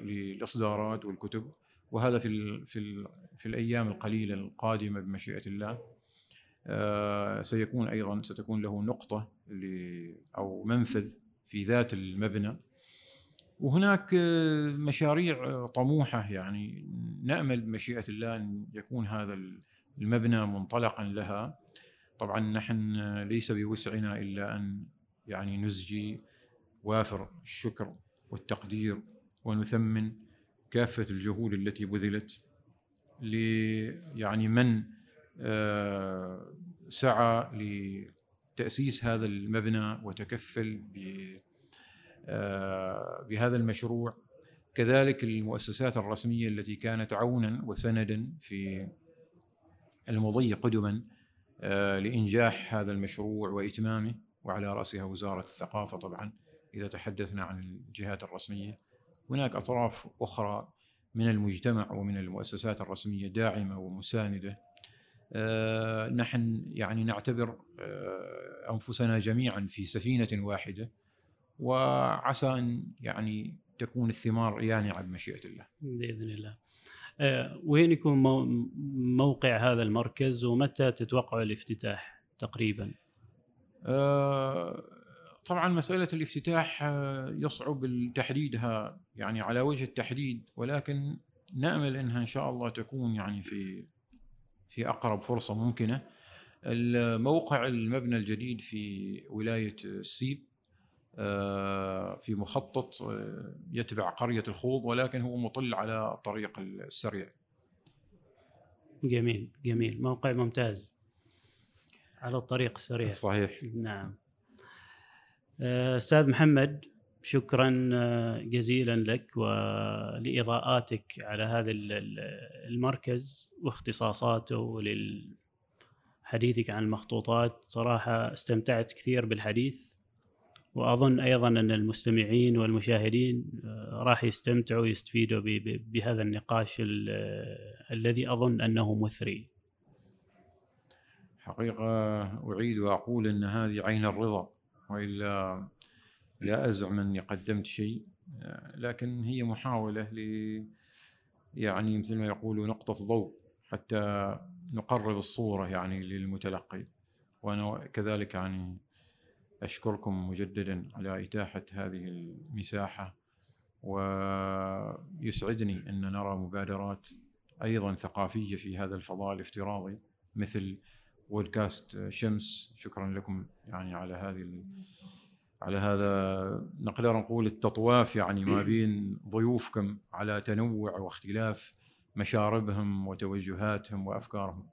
للإصدارات والكتب. وهذا في في في الأيام القليلة القادمة بمشيئة الله. سيكون أيضا ستكون له نقطة أو منفذ في ذات المبنى. وهناك آه، مشاريع آه، طموحة يعني نأمل بمشيئة الله أن يكون هذا المبنى منطلقا لها. طبعا نحن آه، ليس بوسعنا إلا أن يعني نزجي وافر الشكر والتقدير ونثمن كافة الجهود التي بذلت ل يعني من سعى لتأسيس هذا المبنى وتكفل آه، بهذا المشروع. كذلك المؤسسات الرسمية التي كانت عونا وسندا في المضي قدما آه، لإنجاح هذا المشروع وإتمامه وعلى رأسها وزارة الثقافة طبعا إذا تحدثنا عن الجهات الرسمية. هناك أطراف أخرى من المجتمع ومن المؤسسات الرسمية داعمة ومساندة. آه، نحن يعني نعتبر آه، أنفسنا جميعا في سفينة واحدة. وعسى أن يعني تكون الثمار يانعة بمشيئة الله. بإذن الله. آه، وين يكون موقع هذا المركز ومتى تتوقع الافتتاح تقريبا؟ طبعا مسألة الافتتاح يصعب تحديدها يعني على وجه التحديد ولكن نأمل أنها إن شاء الله تكون يعني في في أقرب فرصة ممكنة. الموقع المبنى الجديد في ولاية السيب آه، في مخطط آه، يتبع قرية الخوض ولكن هو مطل على الطريق السريع. جميل جميل. موقع ممتاز. على الطريق السريع. صحيح. نعم. آه، أستاذ محمد شكرا جزيلا لك ولإضاءاتك على هذا المركز واختصاصاته ولحديثك عن المخطوطات. صراحة استمتعت كثير بالحديث. وأظن أيضا أن المستمعين والمشاهدين آه، راح يستمتعوا ويستفيدوا بهذا النقاش الذي أظن أنه مثري. حقيقة أعيد وأقول أن هذه عين الرضا وإلا لا أزعم أني قدمت شيء آه، لكن هي محاولة ل يعني مثل ما يقولوا نقطة ضوء حتى نقرب الصورة يعني للمتلقي وأنا كذلك يعني أشكركم مجددا على إتاحة هذه المساحة ويسعدني أن نرى مبادرات أيضا ثقافية في هذا الفضاء الافتراضي مثل بودكاست شمس شكرا لكم يعني على هذه على هذا نقدر نقول التطواف يعني ما بين ضيوفكم على تنوع واختلاف مشاربهم وتوجهاتهم وأفكارهم.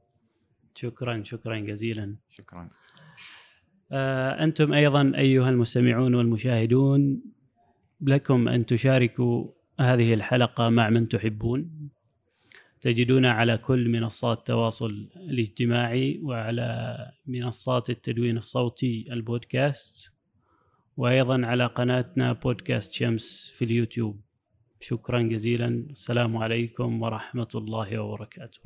شكرا شكرا جزيلا. شكرا. آه، أنتم أيضا أيها المستمعون والمشاهدون لكم أن تشاركوا هذه الحلقة مع من تحبون. تجدون على كل منصات التواصل الاجتماعي وعلى منصات التدوين الصوتي البودكاست وأيضا على قناتنا بودكاست شمس في اليوتيوب. شكرا جزيلا. السلام عليكم ورحمة الله وبركاته.